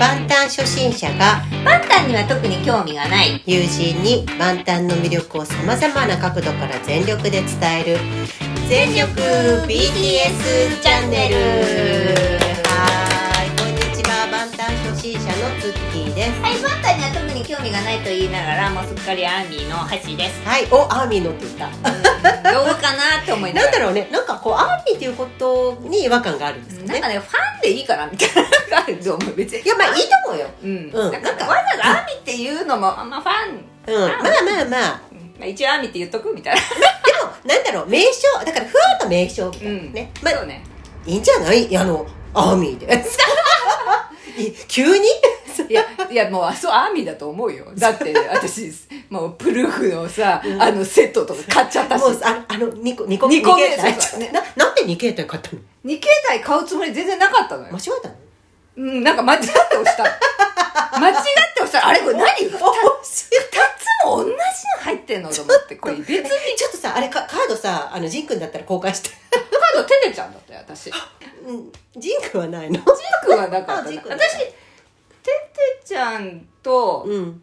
万端初心者がバンタンには特に興味がない。友人に万端の魅力をさまざまな角度から全力で伝える全力 BTS チャンネル端初心者のツッキーです。はいバンタンには特に興味がないと言いながらもうすっかりアーミーの橋です。はいおアーミーのって言った。どうかなって思いながら。なんだろうね。なんかこうアーミーっていうことに違和感があるんですよね。なんかねファンでいいかなみたいなのがあると思う別に。いやまあいいと思うよ。うん、うん。なんかわざわざアーミーっていうのもあんまファン、うん。まあまあまあうん。まあ、一応アーミーって言っとくみたいな。でもなんだろう名称。だからふわっと名称みたいなね、まあいいんじゃない？あのアーミーでい 急に？いやいやもうあそうアーミーだと思うよ。だって 私もうプルフのさ、あのセットとか買っちゃったし。もうああの2個2個二個目二で2形態買ったの？2形態買うつもり全然なかったのよ。間違えたの？うんなんか間違って押した。間違って押した。らあれこれ何？2, つも同じの入ってんの？と思ってこれ。別に。ちょっとさあれかカードさあのジンくんだったら交換して。カードテテちゃんだったよ私。ジンうん。ジンくんはないの？クはなかったあジンクは私テテちゃんとうん。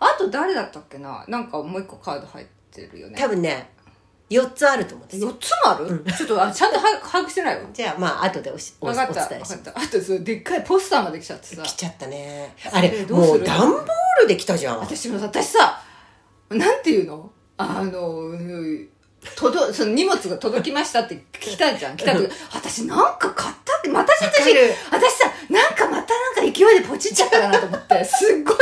あと誰だったっけな？なんかもう一個カード入ってるよね。多分ね4つあると思うんですよ4つもある、ちょっとあちゃんと把握してないわじゃあまあ後でおしおお伝えします。分かった。あとそれでっかいポスターまで来ちゃってさ。来ちゃったね。あれもう段ボールで来たじゃん。私も私さなんていうの？あのうん届その荷物が届きましたって来たじゃん。来た時私なんか買ったっけまた私私さなんかまたなんか勢いでポチっちゃったかなと思って。すっごい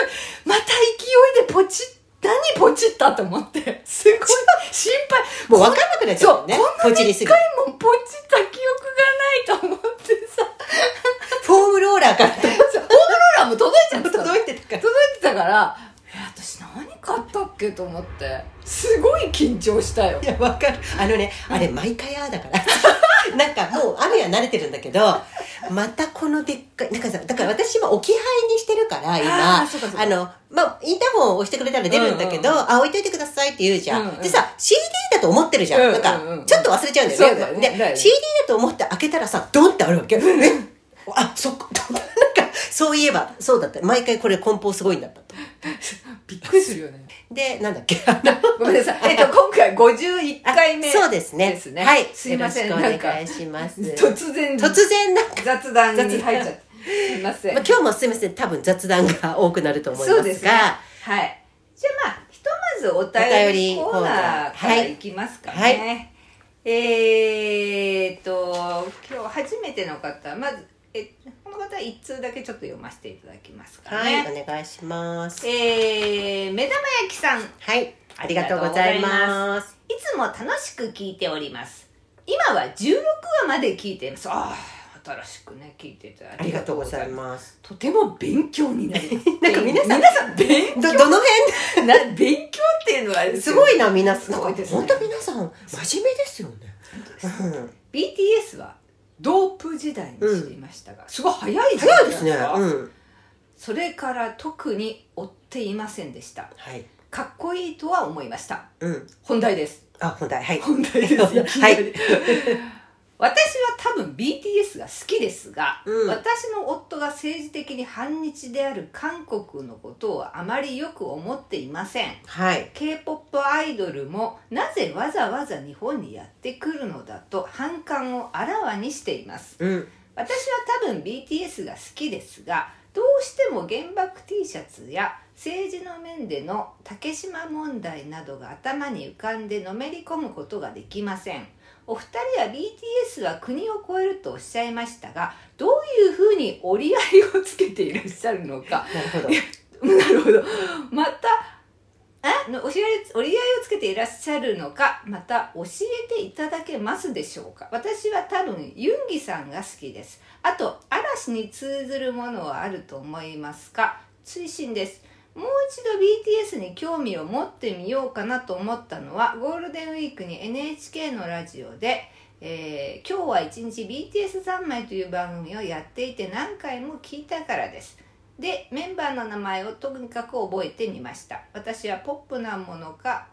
また勢いでポチ何ポチったと思って。すごい。心配。もう分かんなくなっちゃそううねこんなに一回もポチった記憶がないと思ってさ。フォームローラーからそうホームローラーも届いちゃってた。の届いてたから。届いてたからえ私何買ったっけと思って。すごい緊張したよ。いや、わかる。あのね、あれ、毎回ああだから。なんかもう雨は慣れてるんだけど、またこのでっかい、なんかさ、だから私今置き配にしてるから、あ今、ーそうかそうかあの、まあ、インターホンを押してくれたら出るんだけど、うんうんあ、置いといてくださいって言うじゃん。うんうんでさ、CD だと思ってるじゃん。うんうんうんなんか、ちょっと忘れちゃうんだよね。そうだよねだよで、ね CD だと思って開けたらさ、ドンってあるわけ。えあ、そっか。なんか、そういえば、そうだった。毎回これ梱包すごいんだったと。びっくりするよね。で、なんだっけ？ごめんなさい。えっと今回51回目そうですね。ですね。はい。すいません。よろしくお願いします。突然。突然なんか、雑談に入っちゃって。すいません、まあ、今日もすみません、多分雑談が多くなると思いますが、そうですね。はい。じゃあまあひとまずお便りコーナーからいきますかね、はい。えーっと今日初めての方まずえこの方は一通だけちょっと読ませていただきますかね、はい、お願いします。えー、目玉焼きさん。はい、ありがとうございます。いつも楽しく聞いております。今は16話まで聞いています。ああ新しくね聞いていただいて。ありがとうございすます。とても勉強になります。なんか皆さん皆さん勉ど、どの辺？な勉強っていうのはすごいな、皆さん。すごいですね。本当皆さん、真面目ですよね。うん、BTS はドープ時代に知りましたが、すごい早い時早いですね。かうん。それから特に追っていませんでしたはい。かっこいいとは思いましたうん。本題ですあ、本題、はい。本題です はい。私は多分 BTS が好きですが、うん私の夫が政治的に反日である韓国のことをあまりよく思っていませんはい。k p o p アイドルもなぜわざわざ日本にやってくるのだと反感をあらわにしていますうん。私は多分 BTS が好きですがどうしても原爆 T シャツや政治の面での竹島問題などが頭に浮かんでのめり込むことができませんお二人は BTS は国を越えるとおっしゃいましたがどういうふうに折り合いをつけていらっしゃるのか。なるほど。なるほど。またあのお知ら折り合いをつけていらっしゃるのかまた教えていただけますでしょうか。私は多分ユンギさんが好きです。あと嵐に通ずるものはあると思いますか？推進ですもう一度 BTS に興味を持ってみようかなと思ったのはゴールデンウィークに NHK のラジオでえー今日は一日 BTS 三昧という番組をやっていて何回も聞いたからです。でメンバーの名前をとにかく覚えてみました。私はポップなものか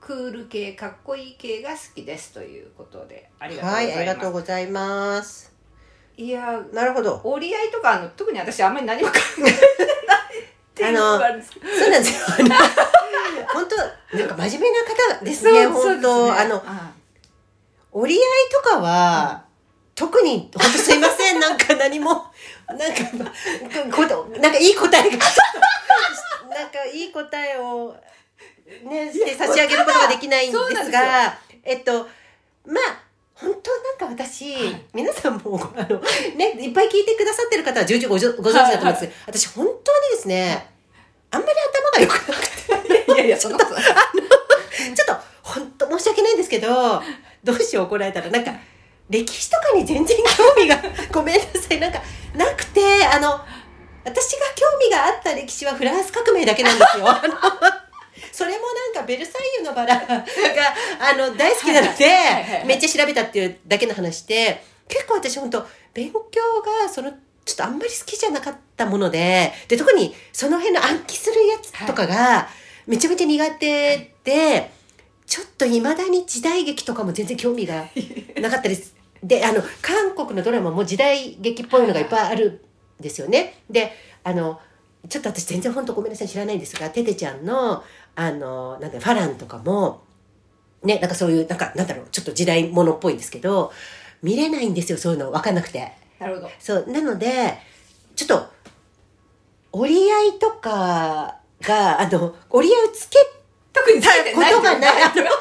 クール系かっこいい系が好きですということでありがとうごはい、ざいます、ありがとうございます。いやなるほど。折り合いとかあの特に私あんまり何も考えてあるんですけど。そうなんですよ。本当なんか真面目な方ですね本当、ねあのあ折り合いとかは、特に本当すいません。なんか何もなんかなんかいい答えがなんかいい答えをねして差し上げることができないんですですがえっとまあ本当なんか私、はい。皆さんもあのねいっぱい聞いてくださってる方は重々ごご存知だと思うんです。けど、私本当にですね、あんまり頭が良くなくて。いやいやそんなことない。ちょっと本当申し訳ないんですけどどうしよう怒られたら。なんか歴史とかに全然興味が ごめんなさい。なんかなくてあの私が興味があった歴史はフランス革命だけなんですよ。それもなんかベルサイユのバラが あの大好きなのでめっちゃ調べたっていうだけの話で結構私本当勉強がそのちょっとあんまり好きじゃなかったものでで特にその辺の暗記するやつとかがめちゃめちゃ苦手で、ちょっといまだに時代劇とかも全然興味がなかったです。であの韓国のドラマも時代劇っぽいのがいっぱいあるんですよね。であのちょっと私全然本当ごめんなさい知らないんですがテテちゃんのあのなんだファランとかもねなんかそういうなんかなんだろうちょっと時代物っぽいんですけど見れないんですよそういうの分かんなくて。なるほどそうなのでちょっと折り合いとかがあの折り合いをつけ特につけてないことがない。あの、折り合いを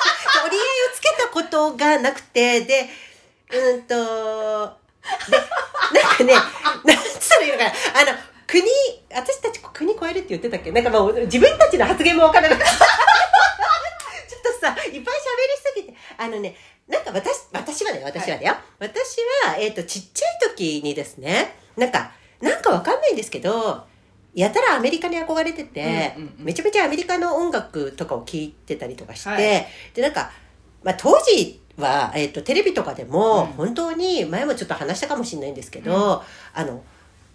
つけたことがなくて、で、うんと、で、なんかね、なんつったらいいのかな、あの、国、私たち国超えるって言ってたっけ？なんかもう自分たちの発言もわからなかった。ちょっとさ、いっぱい喋りすぎて、あのね、なんか私、私はだよ、私はだよ。私は、えっ、と、ちっちゃい時にですね、なんか、なんかわかんないんですけど、やたらアメリカに憧れてて、うんうんうんめちゃめちゃアメリカの音楽とかを聴いてたりとかして、はい。で、なんか、まあ当時は、えっ、と、テレビとかでも、うん。本当に、前もちょっと話したかもしれないんですけど、あの、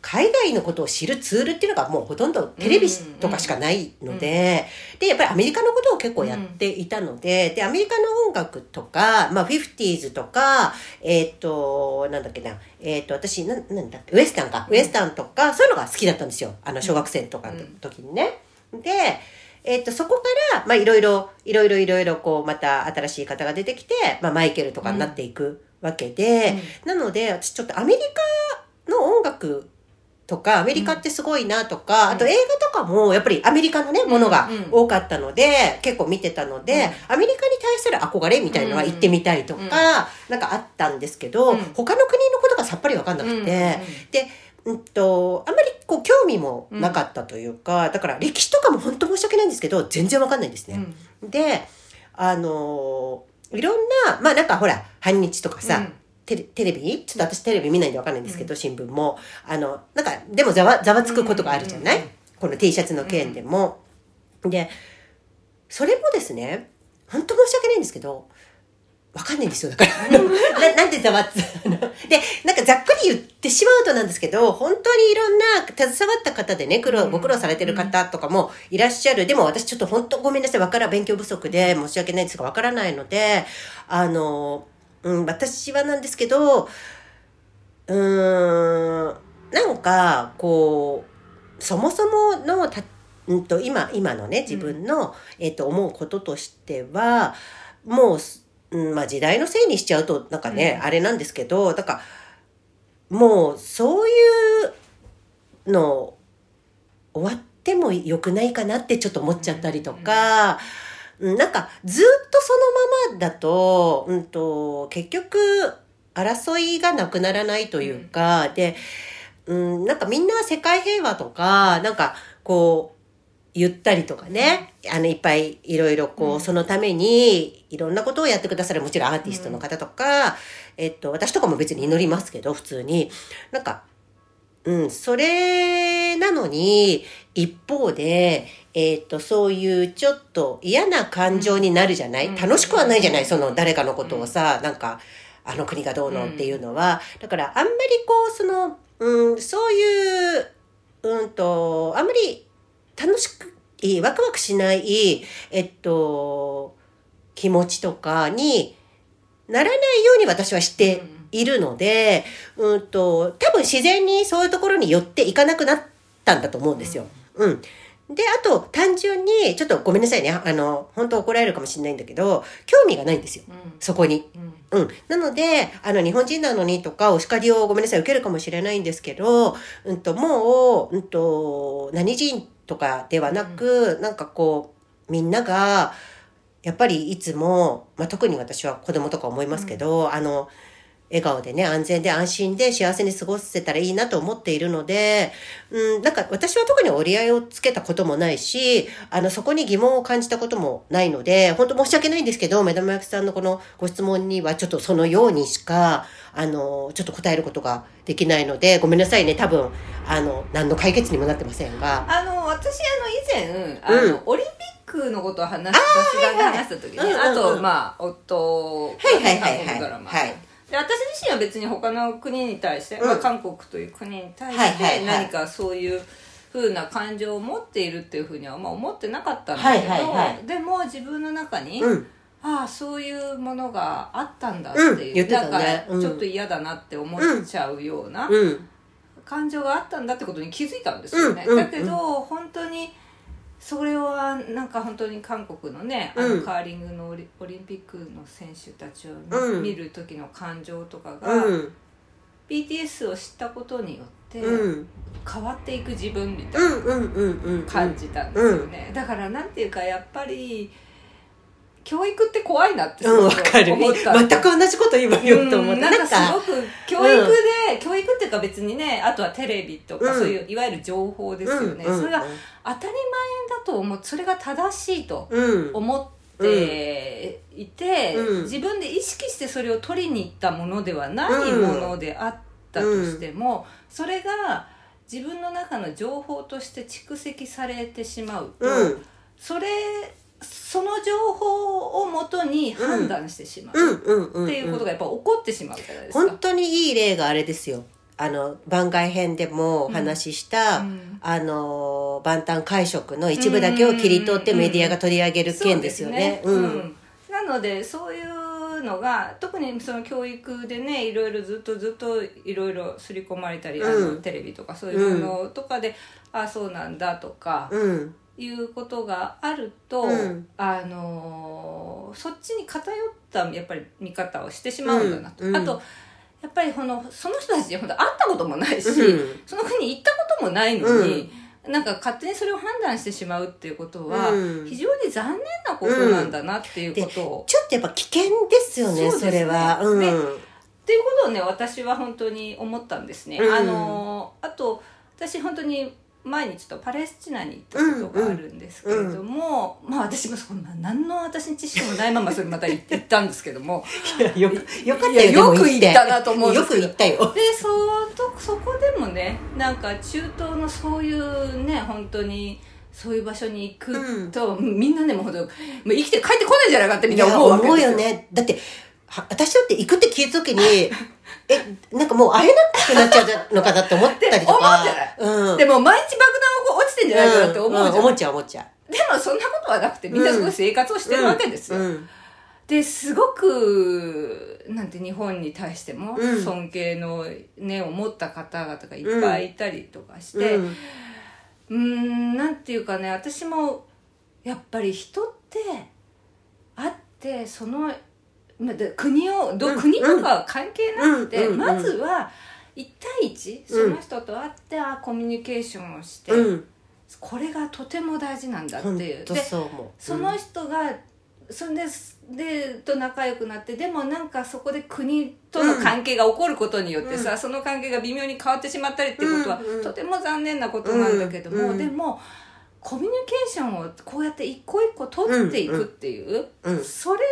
海外のことを知るツールっていうのがもうほとんどテレビとかしかないので、で、やっぱりアメリカのことを結構やっていたので、で、アメリカの音楽とか、まあ、50s とか、えっ、と、なんだっけな、えっ、と、私、なん、なんだっけ、ウエスタンか、ウエスタンとか、そういうのが好きだったんですよ。あの、小学生とかの時にね。で、えっ、と、そこから、まあ、いろいろ、いろいろいろいろ、こう、また新しい方が出てきて、まあ、マイケルとかになっていくわけで、なので、私ちょっとアメリカの音楽とか、アメリカってすごいなとか、あと映画とかも、やっぱりアメリカのね、ものがうん多かったので、結構見てたので、アメリカに対する憧れみたいなのは行ってみたいとか、うん。なんかあったんですけど、うん。他の国のことがさっぱりわかんなくて、うん。うん。で、うんと、あんまりこう興味もなかったというか、だから歴史とかも本当申し訳ないんですけど、全然わかんないんですね。で、あのーいろんな、まあなんかほら、半日とかさ、うんテレテレビ？ちょっと私テレビ見ないんでわかんないんですけど、新聞も。あの、なんか、でもざわ、ざわつくことがあるじゃない、うんうんうんこの T シャツの件でも。で、それもですね、本当申し訳ないんですけど、わかんないんですよ。だから、ななんでざわつ、で、なんかざっくり言ってしまうとなんですけど、本当にいろんな携わった方でね、苦労、ご苦労されてる方とかもいらっしゃる。でも私ちょっと本当ごめんなさい。わから、勉強不足で申し訳ないですが、わからないので、あの、うん、私はなんですけど、うーん、なんか、こう、そもそものた、うんと、今、今のね、自分の、えっと、思うこととしては、もう、うん、まあ時代のせいにしちゃうと、なんかね、うん。あれなんですけど、だから、もう、そういうの、終わってもよくないかなってちょっと思っちゃったりとか、うんなんか、ずっとそのままだと、うんと、結局、争いがなくならないというか、で、うん、なんかみんな世界平和とか、なんか、こう、言ったりとかね、あの、いっぱいいろいろこう、うん。そのために、いろんなことをやってくださる、もちろんアーティストの方とか、えっと、私とかも別に祈りますけど、普通に。なんか、うん、それなのに、一方で、えっ、と、そういうちょっと嫌な感情になるじゃない、うん楽しくはないじゃない、うんその誰かのことをさ、なんか、あの国がどうのっていうのは。だから、あんまりこう、その、うん、そういう、うんと、あんまり楽しく、いいワクワクしない、えっと、気持ちとかにならないように私はしているので、うんと、多分自然にそういうところに寄っていかなくなったんだと思うんですよ。うん。で、あと、単純に、ちょっとごめんなさいね。あの、本当怒られるかもしれないんだけど、興味がないんですよ。うんそこに。うんうん。なので、あの、日本人なのにとか、お叱りをごめんなさい、受けるかもしれないんですけど、うんと、もう、うんと、何人とかではなく、なんかこう、みんなが、やっぱりいつも、まあ、特に私は子供とか思いますけど、あの、笑顔でね、安全で安心で幸せに過ごせたらいいなと思っているので、うん、なんか私は特に折り合いをつけたこともないし、あの、そこに疑問を感じたこともないので、本当申し訳ないんですけど、目玉焼きさんのこのご質問にはちょっとそのようにしか、あの、ちょっと答えることができないので、ごめんなさいね、多分、あの、何の解決にもなってませんが。あの私あの以前あの、うん。オリンピックのことを話した雑談で話した時にあ,、はいはいうんうんうん。とまあ夫はいはいはいはい。はいで私自身は別に他の国に対して、うん。まあ、韓国という国に対はいして何かそういう風な感情を持っているっていうふうにはまあ思ってなかったんだけど、はいはいはい。でも自分の中に、うん。ああそういうものがあったんだっていう、うん。なんかうん。ちょっと嫌だなって思っちゃうような、うん。感情があったんだってことに気づいたんですよね、だけど本当にそれはなんか本当に韓国のねあうんのカーリングのオリオリンピックの選手たちをうん見る時の感情とかが、うん。BTS を知ったことによってうん。変わっていく自分みたいうな。感じたんですよね、だからなんていうかやっぱり教育って怖いなってすうん、かる。全く同じこと今言おうと思って。うんなんかすごく、く教育で、教育っていうか別にねあとはテレビとか、うんそういういわゆる情報ですよね、うんそれが当たり前だと思うそれが正しいとうん。思っていて、うん自分で意識してそれを取りに行ったものではないものであったとしても、それが自分の中の情報として蓄積されてしまうと、うん。それその情報をもとに判断してしまう。うん。うん。うん。っていうことがやっぱ起こってしまうじゃないですか。本当にいい例があれですよ。あの、番外編でもお話しした、うんあの、万端会食の一部だけを切り取ってメディアが取り上げる件ですよね。なのでそういうのが特にその教育でねいろいろずっとずっといろいろ刷り込まれたり、あうんのテレビとかそういうものとかで、ああそうなんだとか、うん。いうことがあると、うん。あのーそっちに偏ったやっぱり見方をしてしまうんだなと、うん。うん。あとやっぱりこのその人たちに本当会ったこともないし、うん。その国に行ったこともないのに、なんか勝手にそれを判断してしまうっていうことは、うん。非常に残念なことなんだなっていうことを、ちょっとやっぱ危険ですよね、そね。それは。うん。でっていうことをね私は本当に思ったんですね、うん。あのあと私本当に前にちょっとパレスチナに行ったことがあるんですけれども、まあ私もそんな何の私に知識もないままそれまた行ったんですけども。よく、よかったよ、よくでも言った。なと思うんですけど。よく言ったよ。でそとそこでもねなんか中東のそういうね本当にそういう場所に行くと、みんなねもうほんともう生きて帰ってこないんじゃないかってみんな思うわけ思うですよ。よね。だって、は私だって行くって聞いた時に、え、なんかもう会えなくなっちゃうのかなって思ったりとか。うん。でも毎日爆弾が落ちてんじゃないかなって思うじゃん、んん思っちゃう思っちゃでもそんなことはなくてみんなすごい生活をしてるわけですう。よ、うん。ですごくなんて日本に対してもうん尊敬の念を持った方々がいっぱいいたりとかして、うんうーんなんていうかね私もやっぱり人ってあってそのまあで国をどうん国とかは関係なくて、まずは1対1その人と会って、あコミュニケーションをして、うん。これがとても大事なんだって本いう。当でその人がそれででと仲良くなってでもなんかそこで国との関係が起こることによってさ、その関係が微妙に変わってしまったりっていうことは、とても残念なことなんだけども、でもコミュニケーションをこうやって一個一個取っていくっていう、うんうん。それが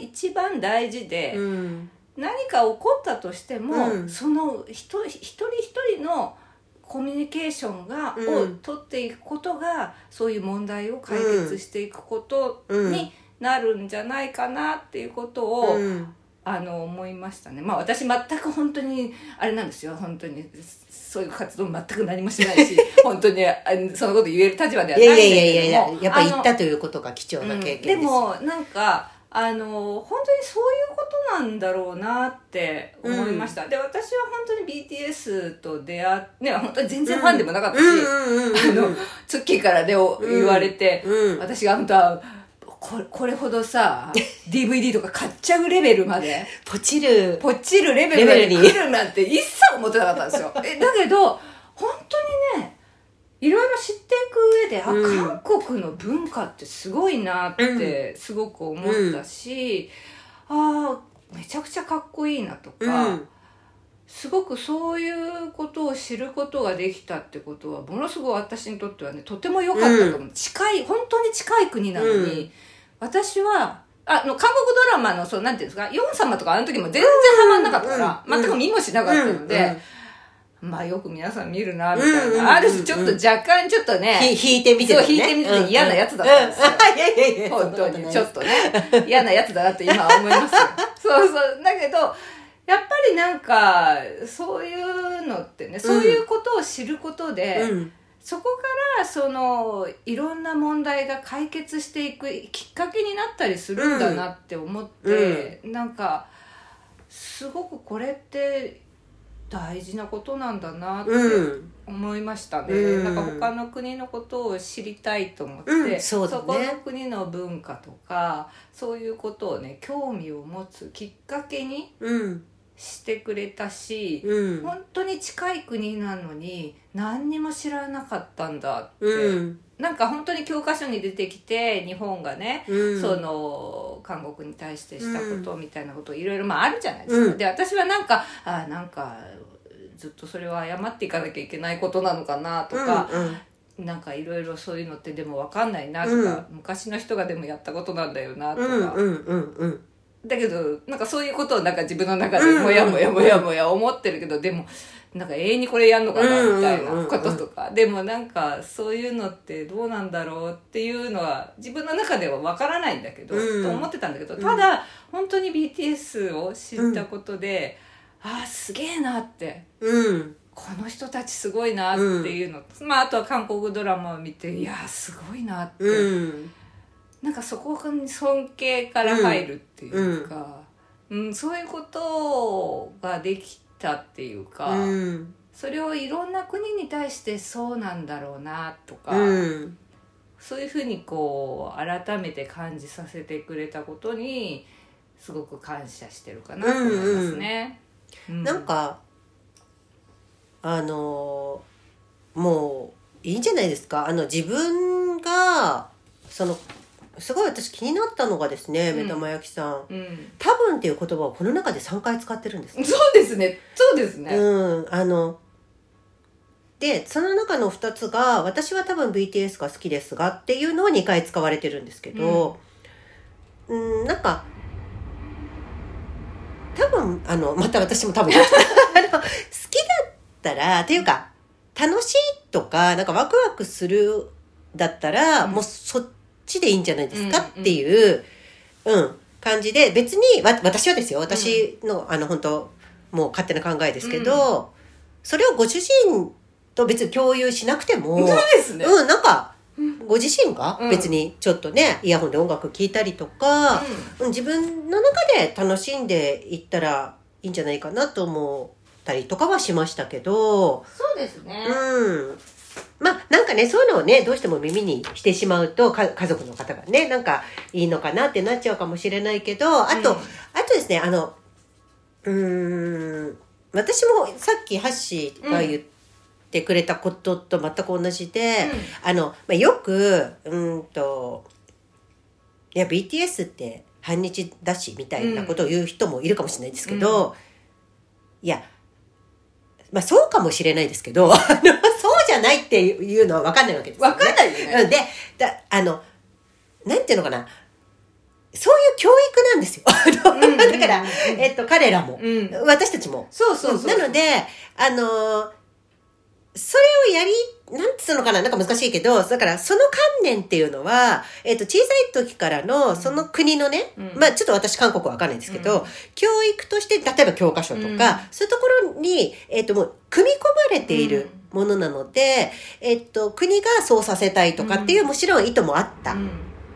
一番大事で、うん。何か起こったとしても、うん。その一人一人一人のコミュニケーションが、うんを取っていくことがそういう問題を解決していくことになるんじゃないかなっていうことを、うんあの思いましたね。まあ私全く本当にあれなんですよ。本当にそういう活動全く何もしないし 本当にあそのこと言える立場ではいないんだやいやいやいけどもやいや、やっぱ行ったということが貴重な経験です。うん。でもなんかあの本当にそういうこことなんだろうなって思いました、で私は本当に BTS と出会ってね本当に全然ファンでもなかったし、ツッキーからでおうん言われて、うん。私が本当はこれこれほどさ DVD とか買っちゃうレベルまで。ポチる。ポチるレベルまで来るなんて一切思ってなかったんですよ。え だけど本当にねいろいろ知っていく上で、うん。あ韓国の文化ってすごいなってすごく思ったし、ああめちゃくちゃかっこいいなとか、うん。すごくそういうことを知ることができたってことはものすごい私にとってはねとても良かったと思う、近い本当に近い国なのに、うん私はあの韓国ドラマのそうなんていうんですかヨン様とかあの時も全然ハマんなかったから、うん。全く見もしなかったので、まあよく皆さん見るなみたいな、ある種ちょっと若干ちょっとね、ひ引いてみてそう引いてみてて嫌なやつだったんですよ。うう いやいやいや、本当にちょっと。とね嫌なやつだなって今は思いますよ。そうそう。だけどやっぱりなんかそういうのってねそういうことを知ることで、うん。そこからそのいろんな問題が解決していくきっかけになったりするんだなって思って、なんかすごくこれって大事なことなんだなってうん。思いましたね、うん。なんか他の国のことを知りたいと思って、うん。ね。この国の文化とかそういうことをね興味を持つきっかけにうん。してくれたし、うん。本当に近い国なのに何にも知らなかったんだって、うん。なんか本当に教科書に出てきて日本がね、うん。その韓国に対してしたことみたいなこといろいろまああるじゃないですか、うんで私はなんかあなんかずっとそれは謝っていかなきゃいけないことなのかなとか、うん。なんかいろいろそういうのってでも分かんないなとか、うん昔の人がでもやったことなんだよなとか、うん。うん。うん。うん。だけどなんかそういうことをなんか自分の中でもやもやもやもや思ってるけど、でもなんか永遠にこれやんのかなみたいなこととか、でもなんかそういうのってどうなんだろうっていうのは自分の中ではわからないんだけど、うん。と思ってたんだけどただ本当に BTS を知ったことで、ああすげえなって。うん。この人たちすごいなっていうの、まああとは韓国ドラマを見ていやーすごいなって、うん。なんかそこに尊敬から入るっていうか、うんそういうことができたっていうか、うん。それをいろんな国に対してそうなんだろうなとか、うん。そういうふうにこう改めて感じさせてくれたことにすごく感謝してるかなと思いますね。うんなんか、あの、もう、いいんじゃないですか？あの、自分が、その、すごい私気になったのがですね、うん目玉焼きさん。うん、多分っていう言葉をこの中で3回使ってるんです。そうですねそうですね。うん、あの、で、その中の2つが、私は多分 BTS が好きですがっていうのを2回使われてるんですけど、うん、なんか、多分、あの、また私も多分、好きだったら、っていうか、楽しいとか、なんかワクワクするだったら、うんもうそっちでいいんじゃないですかうんっていう、うん、感じで、別に、わ、私はですよ、私の、あの、本当もう勝手な考えですけど、それをご主人と別に共有しなくても、そうですね。うん、なんか、ご自身がうん。別にちょっとね、イヤホンで音楽聴いたりとか、うん自分の中で楽しんでいったらいいんじゃないかなと思ったりとかはしましたけど、そうですね。うん。まあなんかね、そういうのをね、どうしても耳にしてしまうと、か家族の方がね、なんかいいのかなってなっちゃうかもしれないけど、あと、うん。あとですね、あの、うーん、私もさっきハッシーが言ってくれたことと全く同じで、あの、まあ、よく、うーんと、いや、BTS って反日だし、みたいなことを言う人もいるかもしれないですけど、いや、まあそうかもしれないですけど、あのそうじゃないっていうのは分かんないわけですよ、ね。わかんないよねうんで、だあの、なんていうのかな。そういう教育なんですよ。だから、えっと、彼らも、うん私たちも。そうそうそう。なので、あのーそれをやり、なんつうのかななんか難しいけど、だからその観念っていうのは、えっ、と、小さい時からのその国のね、うん。まあちょっと私韓国わかんないんですけど、うん。教育として、例えば教科書とか、うん。そういうところに、えっ、と、もう、組み込まれているものなので、えっ、と、国がそうさせたいとかっていう、もちろん意図もあった。うん。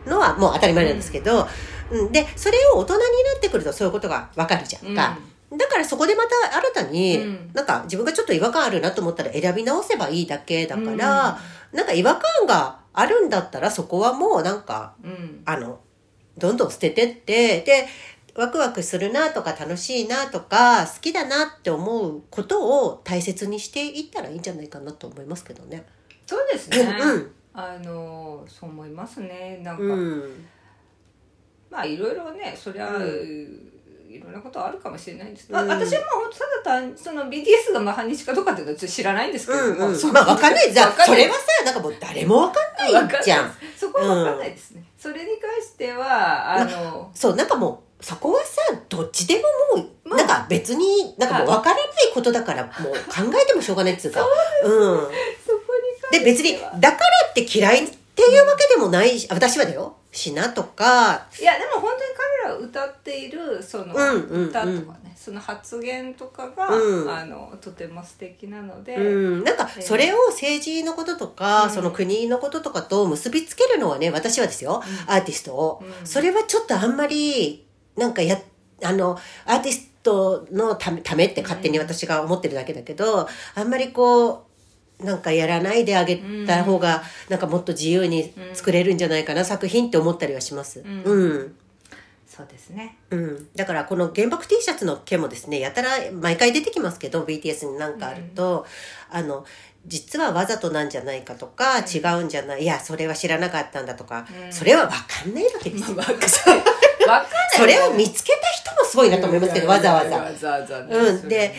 のはもう当たり前なんですけど、うん、でそれを大人になってくるとそういうことがわかるじゃんか、だからそこでまた新たに、うん。なんか自分がちょっと違和感あるなと思ったら選び直せばいいだけだから、なんか違和感があるんだったらそこはもうなんかうん。あのどんどん捨ててってでワクワクするなとか楽しいなとか好きだなって思うことを大切にしていったらいいんじゃないかなと思いますけどね。そうですね、うん。あのそう思いますね。なんか、うん。まあいろいろねそりゃ、ういろんなことあるかもしれないんですけど、うん。私はもう本当ただ単にその BTS がまあ反日かどうかっていうのは知らないんですけれども、うん。うんまあわかんない。じゃんそれはさなんかもう誰もわかんないじゃん。そこは分かんないですね、それに関してはあの、そうなんかもうそこはさどっちでももう、まあなんか別になんかもうわからないことだからもう考えてもしょうがないっつうか。うん。そこにで別にだからって嫌いっていうわけでもないし私はだよしなとか。いやでも本当に彼らが歌っているそのうんうんうん。歌とかね、その発言とかが、うん。あのとても素敵なので、うん、なんかええそれを政治のこととか、うん。その国のこととかと結びつけるのはね私はですよ、うん。アーティストを、うん。それはちょっとあんまりなんかやあのアーティストのためためって勝手に私が思ってるだけだけど、あんまりこうなんかやらないであげた方が、なんかもっと自由に作れるんじゃないかな、作品って思ったりはします。ん。うん。そうですね。うん、だからこの原爆 T シャツの件もですねやたら毎回出てきますけど BTS になんかあると、あの実はわざとなんじゃないかとか、違うんじゃないいやそれは知らなかったんだとか、うん。それは分かんないわけですよ、分かんない分かんない。それを見つけた人もすごいなと思いますけど、わざわざ。わざわざね。うん、で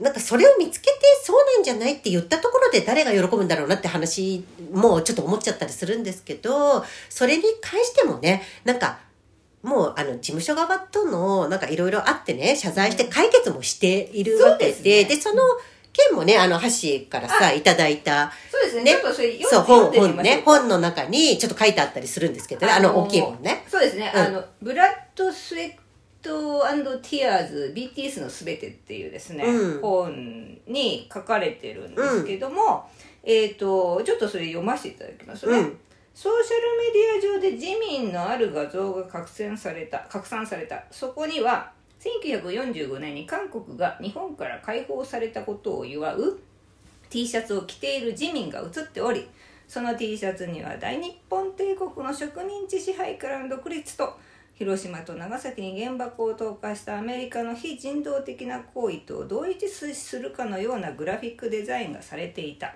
なんかそれを見つけてそうなんじゃないって言ったところで誰が喜ぶんだろうなって話もちょっと思っちゃったりするんですけどそれに関してもねなんかもうあの事務所側とのなんかいろいろあってね謝罪して解決もしているわけで,、ですね。でその件もねあのハッシーからさい。ただいたそうですね。ねちょっとそれ読んそう本本ね本の中にちょっと書いてあったりするんですけどねあの大きい本ね。そうですね、うん。あのブラッド・スウェットティアーズ BTS のすべてっていうですね、うん。本に書かれてるんですけども、えっ、とちょっとそれ読ませていただきますね、うん。ソーシャルメディア上で自民のある画像が拡散された拡散された。そこには1945年に韓国が日本から解放されたことを祝う T シャツを着ている自民が写っておりその T シャツには大日本帝国の植民地支配からの独立と広島と長崎に原爆を投下したアメリカの非人道的な行為と同一視するかのようなグラフィックデザインがされていた。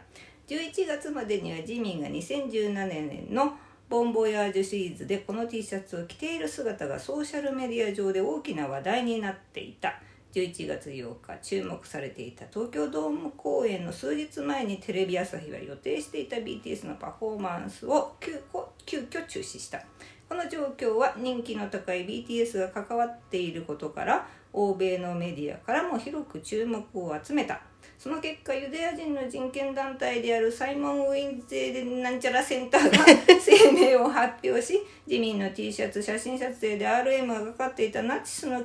11月までには自民が2017年のボンボヤージュシリーズでこの T シャツを着ている姿がソーシャルメディア上で大きな話題になっていた。11月8日注目されていた東京ドーム公演の数日前にテレビ朝日は予定していた BTS のパフォーマンスを急遽急遽中止した。この状況は人気の高い BTS が関わっていることから欧米のメディアからも広く注目を集めた。その結果ユダヤ人の人権団体であるサイモン・ウィンゼーなんちゃらセンターが 声明を発表し自民の T シャツ写真撮影で RM がかかっていたナチスの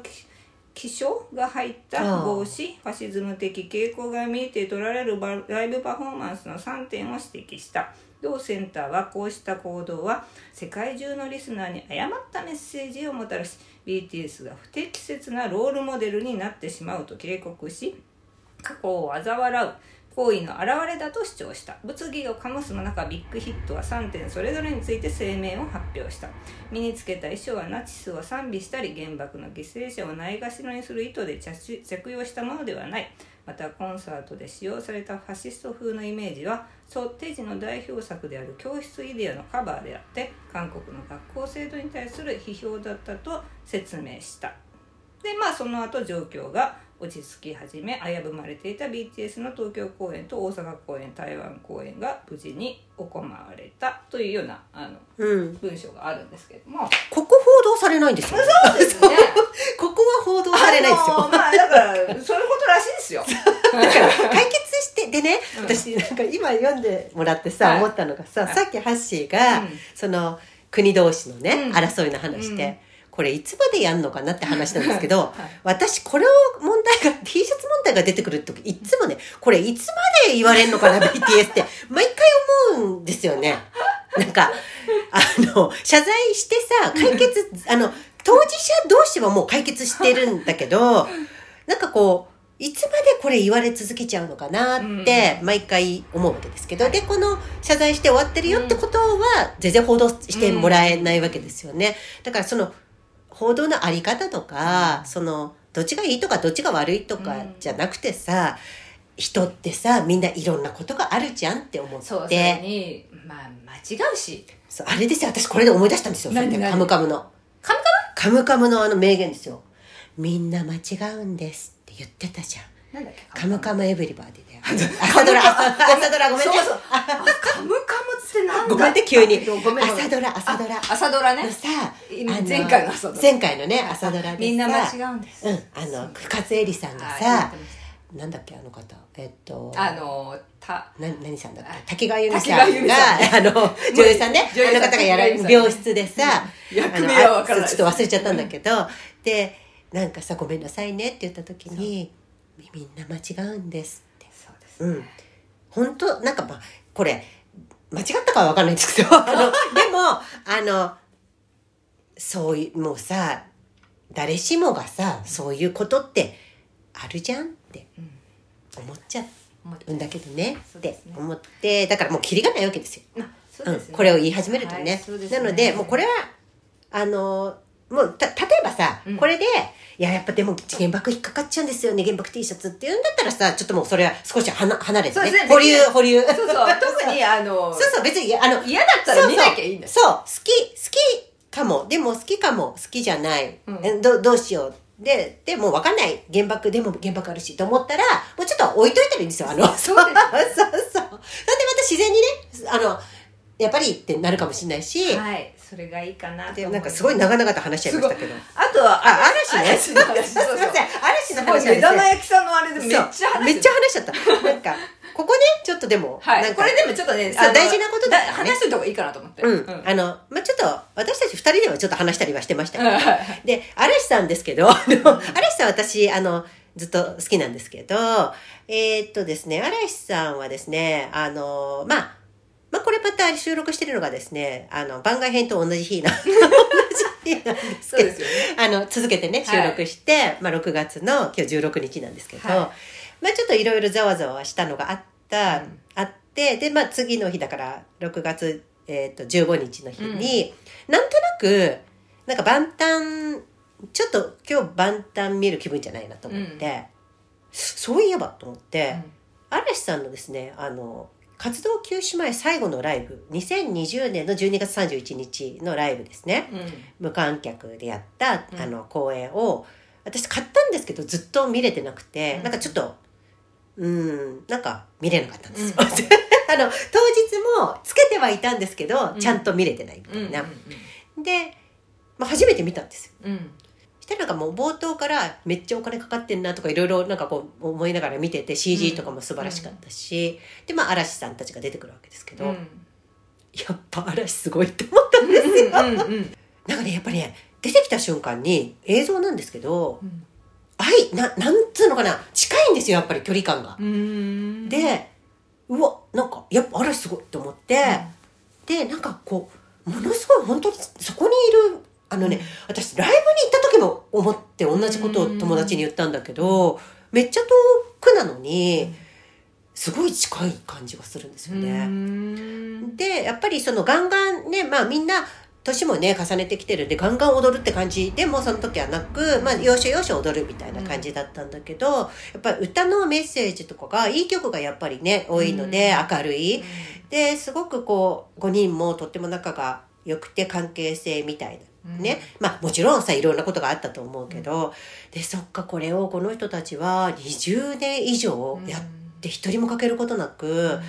記章が入った帽子ファシズム的傾向が見えて取られるバライブパフォーマンスの3点を指摘した同センターはこうした行動は世界中のリスナーに誤ったメッセージをもたらし BTS が不適切なロールモデルになってしまうと警告し過去を嘲笑う行為の表れだと主張した。物議を醸すの中ビッグヒットは3点それぞれについて声明を発表した。身につけた衣装はナチスを賛美したり原爆の犠牲者をないがしろにする意図で着用したものではない。またコンサートで使用されたファシスト風のイメージはソッテージの代表作である教室イデアのカバーであって韓国の学校制度に対する批評だったと説明した。でまあその後状況が落ち着き始め危ぶまれていた BTS の東京公演と大阪公演台湾公演が無事に行われたというようなあのうん、文章があるんですけれども。ここ報道されないんですよ、そうですね。ここは報道されないんですよ。あのまあだからそういうことらしいですよ。だから解決してでね、うん。私なんか今読んでもらってさ、はい。思ったのがさ、はい。さっきハッシーが、うん。その国同士のね、うん。争いの話で、うんこれいつまでやんのかなって話なんですけど、はい。私これを問題が T シャツ問題が出てくる時いつもねこれいつまで言われんのかな BTS って毎回思うんですよね。なんかあの謝罪してさ解決あの当事者同士はもう解決してるんだけど、なんかこう、いつまでこれ言われ続けちゃうのかなって毎回思うわけですけど、で、この謝罪して終わってるよってことは全然報道してもらえないわけですよね。だからその報道のあり方とか、そのどっちがいいとかどっちが悪いとかじゃなくてさ、人ってさ、みんないろんなことがあるじゃんって思って。そうそれにまあ間違うしそうあれですよ、私これで思い出したんですよ。カムカムの。カムカム？カムのあの名言ですよ。みんな間違うんですって言ってたじゃん。カムなんだっけ？カムカムエブリバディだよ。朝ドラ、朝ドラ。ごめんね。そうそう。あカムカムってなんだ？ごめんね、急に。朝ドラ、朝ドラ。朝ドラね。さ、前回の朝ドラ。前回のね、朝ドラ。みんな間違うんです。うん、あの、深津絵里さんがさなんだっけ、あの方。えっと、あのたな何さんだっあけ滝川由美さんが、さあの、女優さんね、女優の方がやられ病室でさ、うん。役名はわからない。あちょっと忘れちゃったんだけど、で、なんかさ、ごめんなさいねって言った時に、みんな間違うんですって。そうん。本当なんかまあ、これ、間違ったかはわかんないんですけど、あの、でも、あの、そういう、もうさ、誰しもがさ、そういうことってあるじゃんって思っちゃう。んだけどね。って思って、だからもうキリがないわけですよ。うん、これを言い始めるとね,、はいね。なのでもうこれはあのもうた例えばさ、うん。これでいややっぱでも原爆引っかかっちゃうんですよね原爆 T シャツって言うんだったらさちょっともうそれは少しはな離れてそうねですね保留保留。そうそう 特にあのそうそう別にあの嫌だったら見なきゃいいんだよ。そうそう好き好きかも。でも好きかも好きじゃない、うん。えどどうしよう。ででもう分かんない。原爆でも原爆あるしと思ったらもうちょっと置いといたらいいんですよ。あの そうですそうそうなんでまた自然にねあのやっぱりってなるかもしれないし、はいそれがいいかなとで思なんかすごい長々と話しちゃいましたけど。あとはあ嵐ね。嵐の話。すいません嵐の話目玉焼きさんのあれでめっちゃ話しちゃ話しちゃった。なんかここねちょっとでも、はい。これでもちょっとね、大事なことだ話しといた方がいいかなと思って。うん、あの、まあ、ちょっと、私たち二人ではちょっと話したりはしてましたけど、で、嵐さんですけど、嵐さん私、あの、ずっと好きなんですけど、えーっとですね、嵐さんはですね、あの、まあ、まあ、これまた収録してるのがですね、あの、番外編と同じ日な、同じ日なんですけどね。あの、続けてね、収録して、まあ、6月の今日16日なんですけど、はまあ、ちょっといろいろざわざわしたのがあった、うん。あって、で、まあ、次の日だから、6月、えっ、と、15日の日に、なんとなく、なんか万端、ちょっと今日万端見る気分じゃないなと思って、そういえばと思って、嵐さんのですね、あの、活動休止前最後のライブ、2020年の12月31日のライブですね。うん。うん。無観客でやった、うんあの公演を私買ったんですけどずっと見れてなくて、うんなんかちょっとうんなんか見れなかったんですよ、うん あの当日もつけてはいたんですけど、うんちゃんと見れてないみたうん。いな、で、まあ、初めて見たんですようん。したらなんかもう冒頭からめっちゃお金かかってんなとかいろいろなんかこう思いながら見てて CG とかも素晴らしかったし、でまあ嵐さんたちが出てくるわけですけど、うん。やっぱ嵐すごいって思ったんですよ、うん。うん。なんかね、やっぱりね、出てきた瞬間に映像なんですけど、うん。愛、な、なんつうのかな、近いんですよ、やっぱり距離感が。うん。で、うわ、なんか、やっぱ嵐すごいと思って、で、なんかこう、ものすごい本当にそこにいる、あのね、私ライブに行った時も思って同じことを友達に言ったんだけど、めっちゃ遠くなのに、すごい近い感じがするんですようね。ん。でやっぱりそのガンガンねまあみんな年もね重ねてきてるんでガンガン踊るって感じ。でもその時はなく、まあ、要所要所踊るみたいな感じだったんだけど、やっぱり歌のメッセージとかがいい曲がやっぱりね多いので、明るい。ですごくこう5人もとっても仲が良くて関係性みたいなね、まあもちろんさいろんなことがあったと思うけど、でそっかこれをこの人たちは20年以上やって一人も欠けることなく、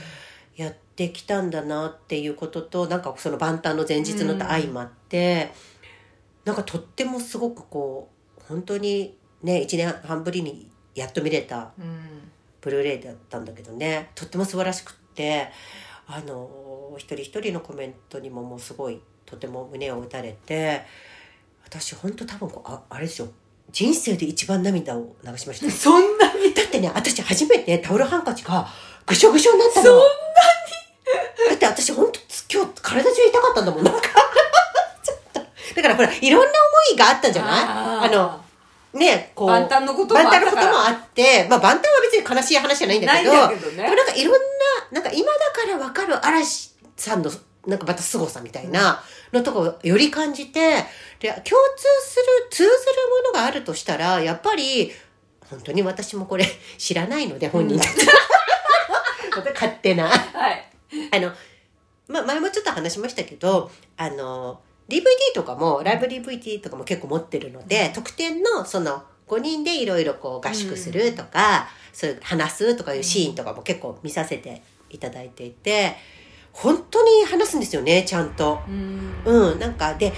やってきたんだなっていうこととなんかその万端の前日のと相まって、なんかとってもすごくこう本当にね1年半ぶりにやっと見れたうん。ブルーレイだったんだけどねとっても素晴らしくってあの一人一人のコメントにももうすごいとても胸を打たれて私本当多分こうああれですよ人生で一番涙を流しました そんなに？だってね、私初めてタオルハンカチがぐしょぐしょになったの。そんなに？だって私本当今日体中痛かったんだもん。なんか、ちょっと。だからほら、いろんな思いがあったじゃない？あの、ね、こう。万端のこともあったこともあって、まあ万端は別に悲しい話じゃないんだけど、けどねでもなんかいろんな、なんか今だからわかる嵐さんの、なんかまた凄さみたいなのとかをより感じて、で、共通する、通ずるものがあるとしたら、やっぱり、本当に私もこれ知らないので、本人たち。勝手な。はいあの、まあ、前もちょっと話しましたけど、あの、DVD とかも、ライブ DVD とかも結構持ってるので、特典のその5人でいろいろこう合宿するとか、そういう話すとかいうシーンとかも結構見させていただいていて、本当に話すんですよね、ちゃんと。うん。うん、なんかで、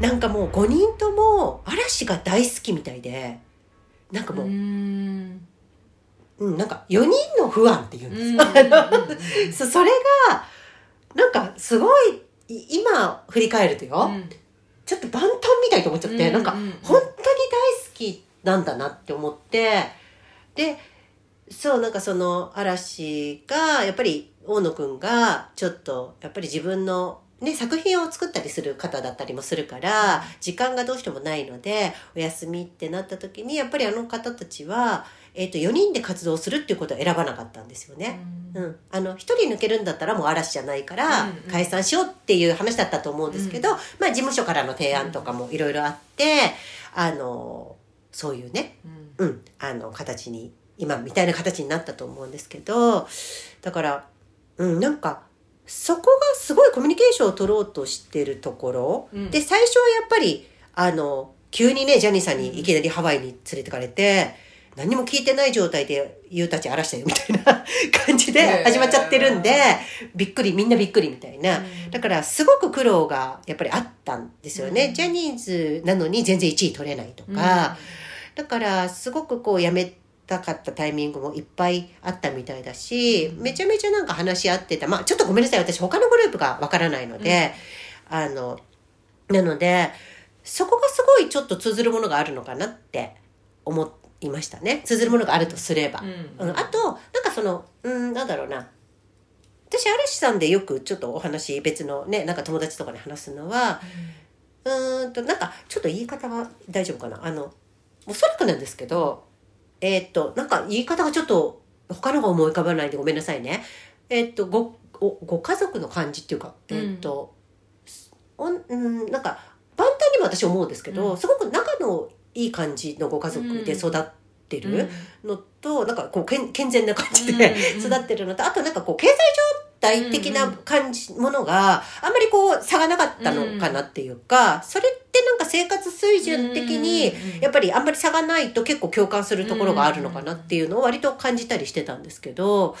なんかもう5人とも嵐が大好きみたいで、なんかもう、うん。うん、なんか4人の不安っていうんです。そそれがなんかすごいい今振り返るとよ、ちょっと万端みたいと思っちゃって、うんなんかうんうん。本当に大好きなんだなって思ってでそうなんかその嵐がやっぱり大野くんがちょっとやっぱり自分のね、作品を作ったりする方だったりもするから時間がどうしてもないのでお休みってなった時にやっぱりあの方たちは、えー、と4人で活動するっていうことを選ばなかったんですよね。うん、あの一人抜けるんだったらもう嵐じゃないからうんうん。解散しようっていう話だったと思うんですけど、まあ事務所からの提案とかもいろいろあってあのそういうね、うん。うん、あの形に今みたいな形になったと思うんですけどだから、うん、なんかそこがすごいコミュニケーションを取ろうとしてるところ、うん。で最初はやっぱりあの急にねジャニーさんにいきなりハワイに連れてかれて、何も聞いてない状態で「ゆうたち嵐だよ」みたいな 感じで始まっちゃってるんで、びっくりみんなびっくりみたいな、うん。だからすごく苦労がやっぱりあったんですよね、うん。ジャニーズなのに全然1位取れないとか、だからすごくこう辞めたかったタイミングもいっぱいあったみたいだし、めちゃめちゃなんか話し合ってた。まあちょっとごめんなさい。私他のグループがわからないので、あのなのでそこがすごいちょっと通ずるものがあるのかなって思いましたね。通ずるものがあるとすれば。うん。うん、あとなんかそのうんなんだろうな。私嵐さんでよくちょっとお話別のねなんか友達とかで話すのはうーんとなんかちょっと言い方は大丈夫かな。あのおそらくなんですけどえーっとなんか言い方がちょっと他のが思い浮かばないんでごめんなさいね。えーっとごおご家族の感じっていうかえーっと、おんうんなんか万端にも私思うんですけど、うん。すごく仲のいい感じのご家族で育ってる、のとなんかこう健健全な感じでうんうん 育ってるのとあとなんかこう経済状態的な感じものがあんまりこう差がなかったのかなっていうかそれってなんか生活水準的にやっぱりあんまり差がないと結構共感するところがあるのかなっていうのを割と感じたりしてたんですけど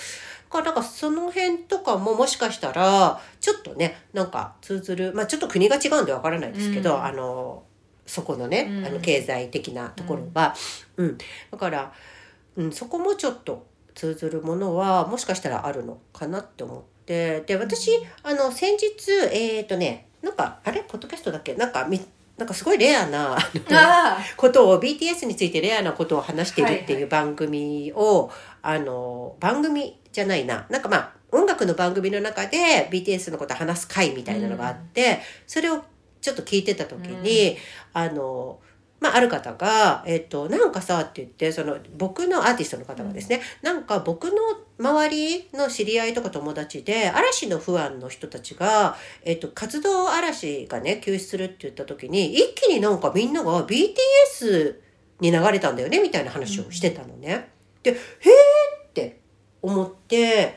だからなんかその辺とかももしかしたらちょっとねなんか通ずるまあちょっと国が違うんでわからないですけど、うん。あのそこのね、うん。あの経済的なところは、うん。だから、うん、そこもちょっと通ずるものはもしかしたらあるのかなって思って。で私あの先日えっ、とねなんかあれ？ポッドキャストだっけ？なんかみなんかすごいレアなことを BTS についてレアなことを話しているってはい。いう番組を、あの番組じゃないな。なんかまあ音楽の番組の中で BTS のことを話す回みたいなのがあって、それをちょっと聞いてた時に、あのまあ、ある方が、えっ、と、なんかさって言って、その、僕のアーティストの方がですね、なんか僕の周りの知り合いとか友達で、嵐の不安の人たちが、えっ、と、活動嵐がね、休止するって言った時に、一気になんかみんなが BTS に流れたんだよね、みたいな話をしてたのね。で、へーって思って、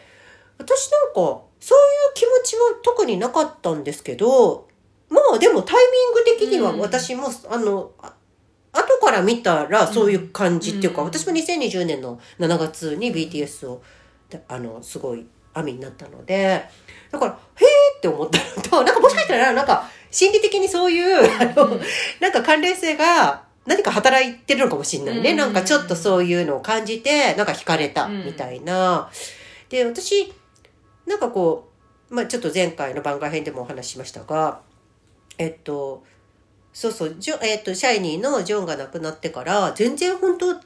私なんか、そういう気持ちは特になかったんですけど、まあでもタイミング的にはうん私も、あの、あ後から見たらそういう感じっていうか、うん私も2020年の7月に BTS を、であの、すごい網になったので、だから、へーって思ったのと、なんかもしかしたら、なんか、心理的にそういう、あの、なんか関連性が何か働いてるのかもしれないね。うんなんかちょっとそういうのを感じて、なんか惹かれたみたいな。で、私、なんかこう、まあちょっと前回の番外編でもお話ししましたが、えっと、そうそう、ジョえっと、シャイニーのジョンが亡くなってから、全然本当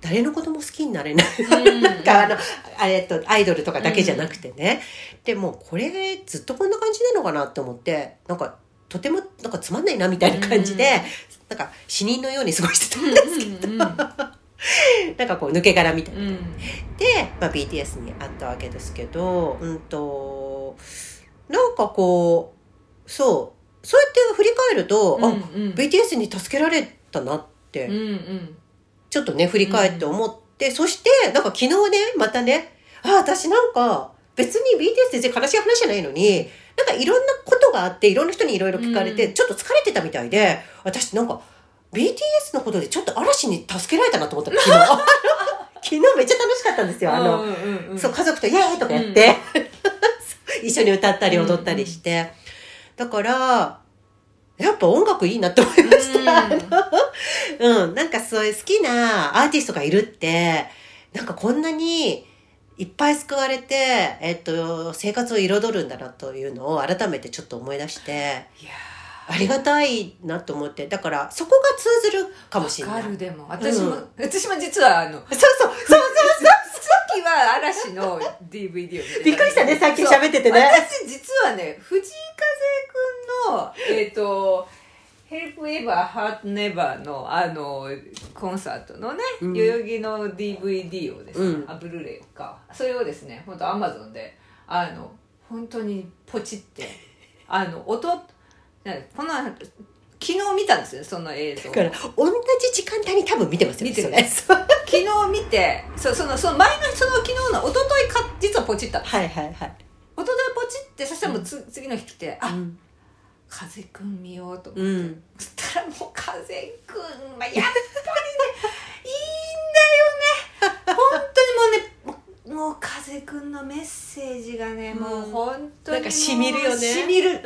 誰のことも好きになれない。なんかあの、あれえっと、アイドルとかだけじゃなくてね。でも、これずっとこんな感じなのかなって思って、なんか、とてもなんかつまんないなみたいな感じで、うんなんか死人のように過ごしてたんですけど、うんなんかこう抜け殻みたいな。うんで、まあ、BTS に会ったわけですけど、うんと、なんかこう、そう、そうやって振り返ると、あ、うんうん。BTS に助けられたなって、うんうん。ちょっとね、振り返って思って、そして、なんか昨日ね、またね、あ、私なんか、別に BTS 全然悲しい話じゃないのに、なんかいろんなことがあって、いろんな人にいろいろ聞かれて、うん。ちょっと疲れてたみたいで、私なんか、BTS のことでちょっと嵐に助けられたなと思った、昨日。昨日めっちゃ楽しかったんですよ。あの、うんうんうん。そう、家族とイエーイとかやって、一緒に歌ったり踊ったりして。だから、やっぱ音楽いいなって思いました。うん、なんかそういう好きなアーティストがいるって、なんかこんなにいっぱい救われて、えっと、生活を彩るんだなというのを改めてちょっと思い出して、いやありがたいなと思って、だからそこが通ずるかもしれない。わかるでも。私も、私も実はあのそう。そう、そうは嵐の DVD を見てたびっくりしたねさっき喋っててね。私実はね藤井風くんのえっ、と「Help Ever Heart Never の」あのコンサートのね、うん。代々木の DVD をですね、うん。あブルーレイか。それをですね本当アマゾンであの本当にポチってあの音ねこの昨日見たんですよその映像。だから、同じ時間帯に多分見てますよね。見てる。昨日見てそそのその前のその昨日の一昨日か実はポチったのはいはいはい。一昨日ポチってそしたらもうつ、次の日来てあ、うん。風くん見ようと思って、うん。そしたらもう風くん、まあ、やっぱりねいいんだよね。本当にもうねもうもう風くんのメッセージがね、もう本当になんか染みるよね染みるうん。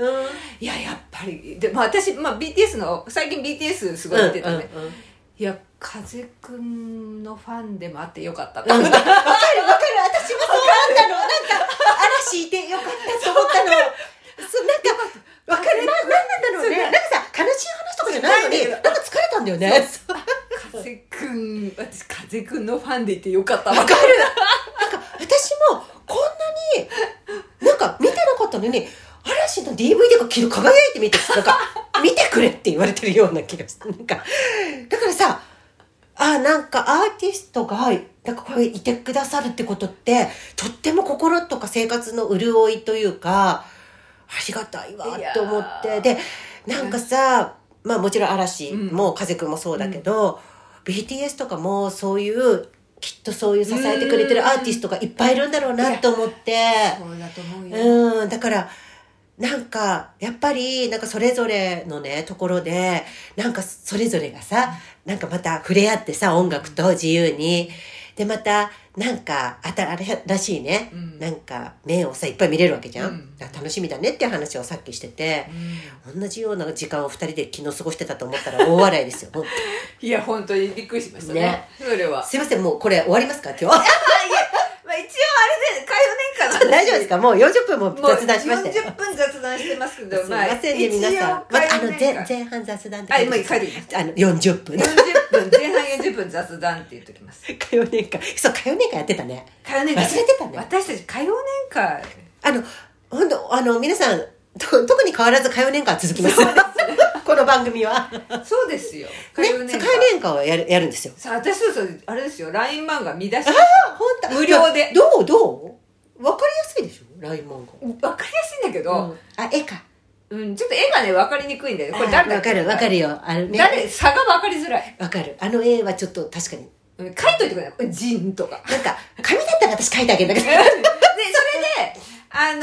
いややっぱりで、まあ、私、まあ、BTS の最近 BTS すごい見ててね、うんうんうんいや風くんのファンでもあってよかったわかるわかる。私もそう思ったの。なんか、嵐いてよかったと思ったの。そう、なんか、わかる。な、なんなんだろうね。なんかさ、悲しい話とかじゃないのに、なんか疲れたんだよね。風くん私風くんのファンでいてよかったわかる。なんか、私も、こんなに、なんか、見てなかったのに、嵐の DVD が輝いて見て、なんか、見てくれって言われてるような気がして、なんか、だからさ、あなんかアーティストが、なんかこれいてくださるってことって、とっても心とか生活の潤いというか、ありがたいわって思って。で、なんかさ、まあもちろん嵐も風くんもそうだけど、BTS とかもそういう、きっとそういう支えてくれてるアーティストがいっぱいいるんだろうなと思って。そうだと思うよ、うん、だから、なんか、やっぱり、なんかそれぞれのね、ところで、なんかそれぞれがさ、なんかまた触れ合ってさ、音楽と自由に。で、また、なんか、新しいね、うん。なんか、面をさ、いっぱい見れるわけじゃん。うん。楽しみだねっていう話をさっきしてて、同じような時間を二人で昨日過ごしてたと思ったら大笑いですよ。いや本当にびっくりしましたね。ね。それは。すいません、もうこれ終わりますか？今日。まあ一応あれで火曜年間大丈夫ですか？もう40分も雑談しましたよ。40分雑談してますけどすいませんね、皆さん。ままあ、た、あの、前、前前半雑談ってあ今書いあの、40分。40分前半40分雑談って言っときます 火曜年間。そう、火曜年間やってたね。火曜年間忘れてたね私たち火曜年間あの、ほんと、あの、皆さん、と特に変わらず火曜年間は続きます。この番組は。ね、そうですよ火火曜曜年間、年間をやる、やるんですよ。さあ私そうそうあれですよ LINE 漫画見出しあ、ほんと。無料でどうどう？わかりやすいでしょ？ライン漫画。わかりやすいんだけど、うんあ、絵か。うん、ちょっと絵がね分かりにくいんだよねこれ誰だわかる、わかるよ。あのね。誰？差が分かりづらい、わかる。あの絵はちょっと確かに。うん、書いといてくれないこれジンとかなんか、紙だったら私書いてあげるんだけど。でそれであの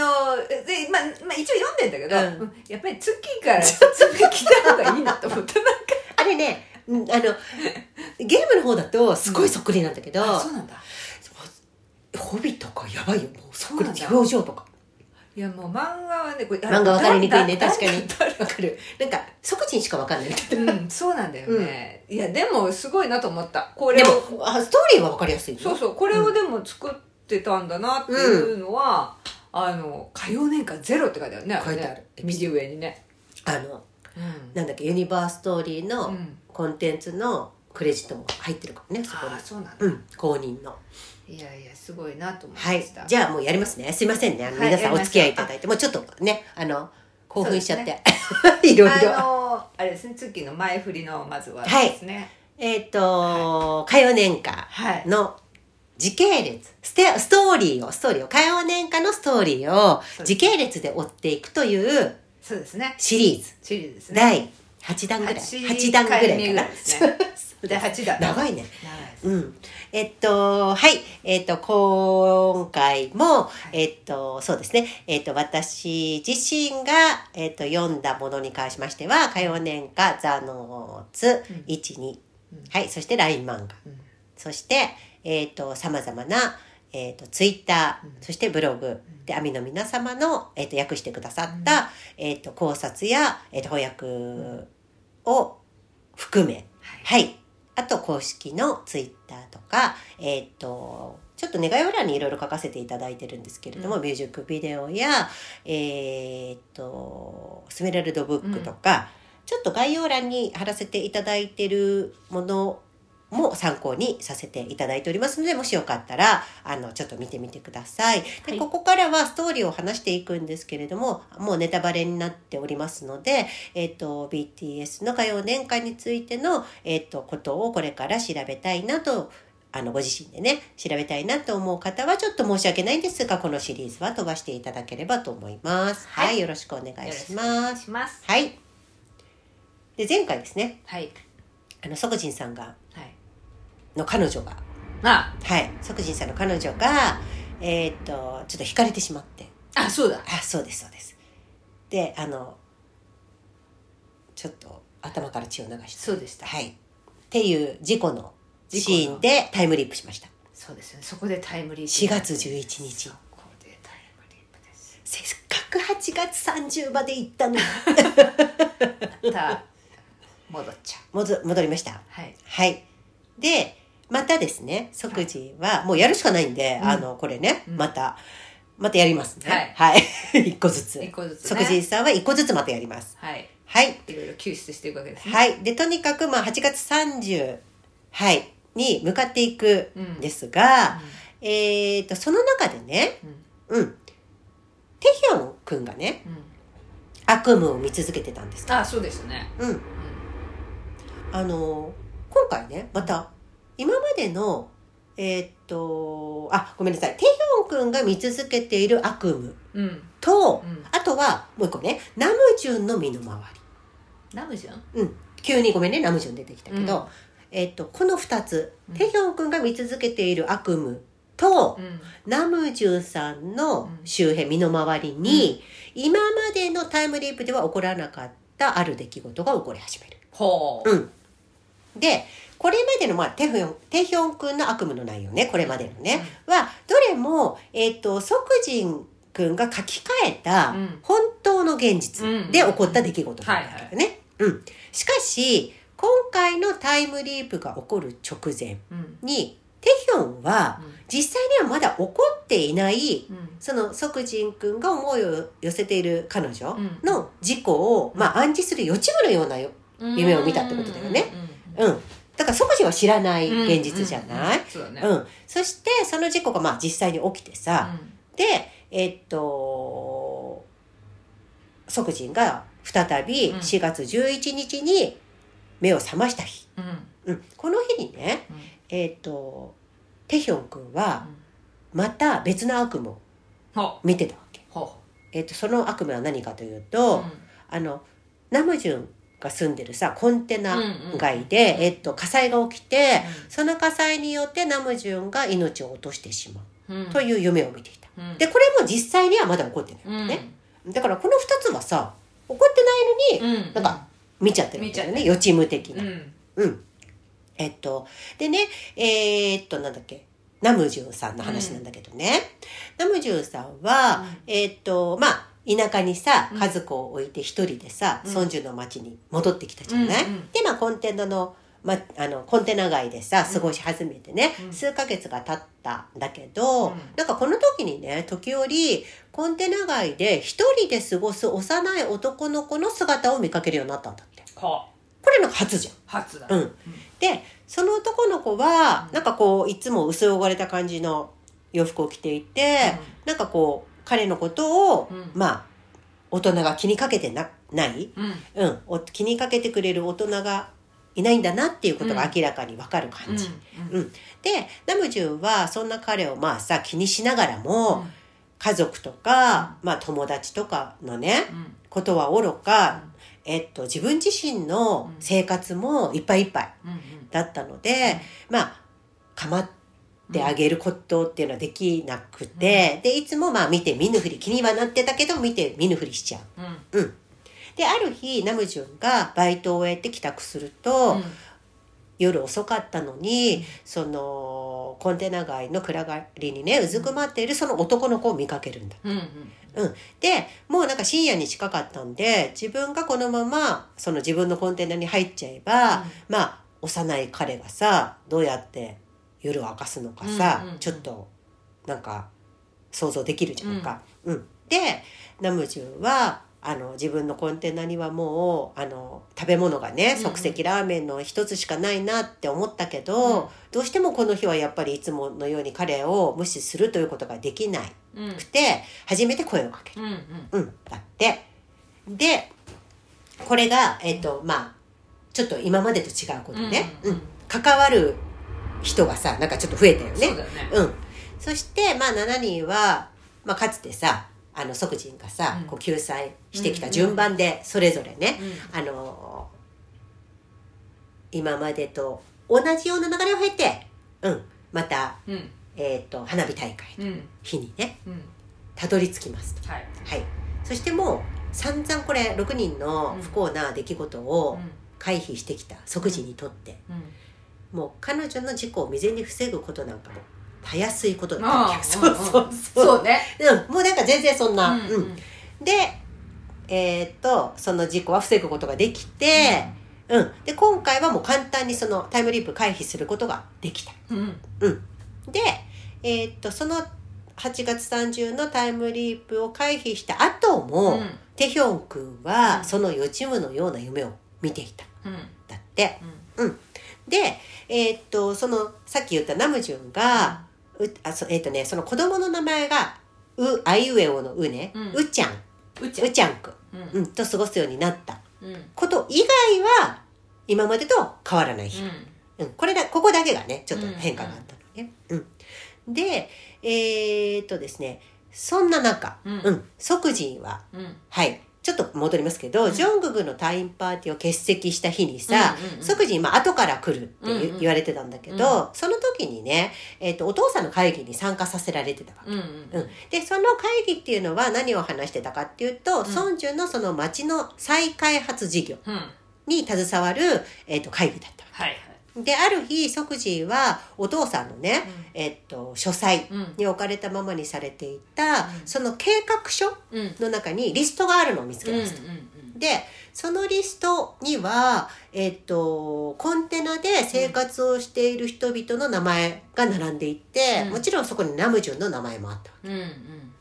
で、まあまあ、一応読んでんだけど、うん。うんやっぱり月から説明来た方がいいなと思ってなんか。あれね、うんあの、ゲームの方だとすごいそっくりなんだけど、あそうなんだ。ホビとかやばいよ、もうそっくり。そうなんだ。表情とか。いやもう漫画はねこれ漫画わかりにくいね、だ確かに。だわかる。なんか、即時にしかわかんない。うんそうなんだよね、いやでもすごいなと思った。これでをも、あストーリーはわかりやすいよ。そうそう。これをでも作ってたんだなっていうのは、あの火曜年間ゼロって書いてあるね書いてある。右上にね。あの、うん。なんだっけ、ユニバーストーリーのうん。コンテンツのクレジットも入ってるかもね、そこに。ああ。そうなんだ、うん、公認の。いやいやすごいなと思いまはい。した、。じゃあもうやりますね。すいませんね。あのはい皆さんお付き合いいただいて。もうちょっとね、あの、興奮しちゃって、そ いろいろ。あのあれですね。月の前振りのまずははいですね。えっ、と、歌謡年歌はい。の時系列、ステストーリーを、ストーリーを、歌謡年歌のストーリーを時系列で追っていくというそうですねシリーズ。チリですね第8弾ぐらい。八8弾ぐらいかな。第8弾長いね。長いですうん。えっと、はい。えっと、今回も、えっと、そうですね。えっと、私自身が、えっと、読んだものに関しましては、歌謡年歌、ザ・ノーツ、うん1、2うん。はい。そして、LINE 漫画。うんそして、えっと、様々な、えっと、ツイッター、うん。そしてブログ、で、アミの皆様の、えっと、訳してくださった、えっと、考察や、えっと、翻訳を含め、はい。はい。あと、公式のツイッターとか、えっ、と、ちょっと願い欄にいろいろ書かせていただいてるんですけれども、うん。ミュージックビデオや、えっ、と、スメラルドブックとか、ちょっと概要欄に貼らせていただいてるものも参考にさせていただいておりますので、もしよかったら、あの、ちょっと見てみてください。で、はいここからはストーリーを話していくんですけれども、もうネタバレになっておりますので、えっ、と、BTS の歌謡年間についての、えっ、と、ことをこれから調べたいなと、あの、ご自身でね、調べたいなと思う方は、ちょっと申し訳ないんですが、このシリーズは飛ばしていただければと思います。はい、はいよろしくお願いよろししくお願ます。いしますはい。で、前回ですね、はいあの、ソクジンさんが、はいの彼女が、あはい、ソクジンさんの彼女が、えっ、と、ちょっと惹かれてしまって、あそうだあ、そうです、そうです。で、あの、ちょっと頭から血を流して、そうでしたはい。っていう事故のシーンでタイムリープしました。そうですよねそこでタイムリープ4月11日そ。こでタイムリープですせっかく8月30まで行ったのに。また戻っちゃう戻戻りました。はいはい。で、またですね、即時は、もうやるしかないんで、うんあの、これね、うんまた、またやりますね。はいはい。一個ずつ。一個ずつね即時さんは一個ずつまたやります。はいはい。いろいろ救出していくわけですねはい。で、とにかく、まあ、8月30、はい、に向かっていくんですが、えっ、と、その中でね、うんうん。テヒョンくんがね、うんうん悪夢を見続けてたんです。あそうですねうん。うんあの、今回ね、また、今までの、えーっと、あ、ごめんなさい。テヒョンくんが見続けている悪夢うん。と、うん。あとは、もう一個ね、ナムジュンの身の回ナムジュン？り。うん。急にごめんね、ナムジュン出てきたけど、うん。えーっと、この二つ、うん。テヒョンくんが見続けている悪夢と、うん。ナムジュンさんの周辺、身の回りに、今までのタイムリープでは起こらなかったある出来事が起こり始める。ほう。うん。で、これまでの、まあ、テヒョン、テヒョン君の悪夢の内容ね、これまでのね、は、どれも、えっ、と、即人君が書き換えたうん、本当の現実で起こった出来事なんだけどね。うん。しかし、今回のタイムリープが起こる直前うん。に、テヒョンは、実際にはまだ起こっていない、うん。その即人君が思いを寄せている彼女うん。の事故を、まあ、暗示する予知夢のような夢を見たってことだよね。うん。うん。だから即時は知らない現実じゃない、うんうんね。うん。そして、その事故がまあ実際に起きてさ、で、えっと、即人が再びうん。4月11日に目を覚ました日。うん。この日にね、うん。えっと、テヒョン君はうん。また別の悪夢をほ見てたわけ。えっと、その悪夢は何かといううと、うん。あの、ナムジュンが住んでるさ、コンテナ街で、うんうんえっと、火災が起きて、うその火災によってナムジュンが命を落としてしまううんという夢を見ていた。うんで、これも実際にはまだ起こってないわけね。だからこの二つはさ、起こってないのに、うんなんか見ちゃってるんだよね。予知夢的な。うんうん。えっと、でね、えーっと、なんだっけ。ナムジュンさんの話なんだけどね。ナムジュンさんは、うんえーっと、まあ、田舎にさう、ん。家族を置いて一人でさ、うん。ソンジュの町に戻ってきたじゃない、うんうん。で、まあ、コンテナの、ま、あの、コンテナ街でさ、過ごし始めてね、うん。数ヶ月が経ったんだけど、うん。なんかこの時にね、時折、コンテナ街で一人で過ごす幼い男の子の姿を見かけるようになったんだって。ほうこれなんか初じゃん。初だ。うん。で、その男の子は、うん。なんかこう、いつも薄汚れた感じの洋服を着ていて、なんかこう、彼のことを、うん。まあ、大人が気にかけてなない、うん。うん、お気にかけてくれる大人がいないんだなっていうことが明らかにわかる感じ。うん。うん。でナムジュンはそんな彼をまあさ気にしながらも、うん。家族とか、まあ、友達とかのね、うん。ことはおろか、えっと、自分自身の生活もいっぱいいっぱいだったので、まあ構ってあげることっていうのはできなくて、でいつもまあ見て見ぬふり気にはなってたけど見て見ぬふりしちゃう。うん。うん、である日ナムジュンがバイトを終えて帰宅すると、夜遅かったのにそのコンテナ街の暗がりにねうずくまっているその男の子を見かけるんだ。うんうん。うん、でもうなんか深夜に近かったんで自分がこのままその自分のコンテナに入っちゃえば、うん。まあ幼い彼がさどうやって夜を明かすのかさ、うんうんうん。ちょっとなんか想像できるじゃんか。うん。でナムジュンはあの自分のコンテナにはもうあの食べ物がねうん即席ラーメンの一つしかないなって思ったけど、うん。どうしてもこの日はやっぱりいつものように彼を無視するということができないうん。くて初めて声をかける。うんうん。うん、だって。で、これが、えっ、と、まあ、ちょっと今までと違うことね。ううんん、関わる人がさ、なんかちょっと増えたよね。そうね。うん。そして、まあ、7人は、まあ、かつてさ、あの、即人がさ、うん。こう救済してきた順番で、それぞれね、うん。あの今までと同じような流れを経て、うん、また、うん。えっ、と、花火大会のうん。日にね、うん。たどり着きますと。はい。はい、そしてもう散々これ6人の不幸な出来事を回避してきた即時にとって、うんもう彼女の事故を未然に防ぐことなんかもたやすいことだったそうそうそうそう。ね。うん、もうなんか全然そんな、ううん。ん。でえーっとその事故は防ぐことができて、うん。で今回はもう簡単にそのタイムリープ回避することができた。うん。で、えーっとその8月30のタイムリープを回避した後も、うん。テヒョン君はその予知夢のような夢を見ていた。うん。だって。で、えーっと、その、さっき言ったナムジュンが、うあそえーっとね、その子供の名前が、う、あいうえおのうね、うん。うちゃん、うちゃうちゃんくん、うん。うん、と過ごすようになった。うん。こと以外は、今までと変わらない日。うん、これだ、ここだけがね、ちょっと変化があったのね。うん。で、えーっとですね、そんな中、うん。うん、即人は、うんうん。はい。ちょっと戻りますけど、うん。ジョングクの退院パーティーを欠席した日にさ、即時、まあ、後から来るって言,、われてたんだけど、その時にね、えっ、と、お父さんの会議に参加させられてたわけ。うんうん、でその会議っていうのは何を話してたかっていうと、ん。ソンジュンのその町の再開発事業うん。に携わる、えっと会議だったわはいはい。けである日即時はお父さんのね、えっと書斎うん。に置かれたままにされていた、うん。その計画書うん。の中にリストがあるのを見つけうんました。でそのリストには、えっとコンテナで生活をしている人々の名前が並んでいて、うん。もちろんそこにナムジュンの名前もあったわうんうん。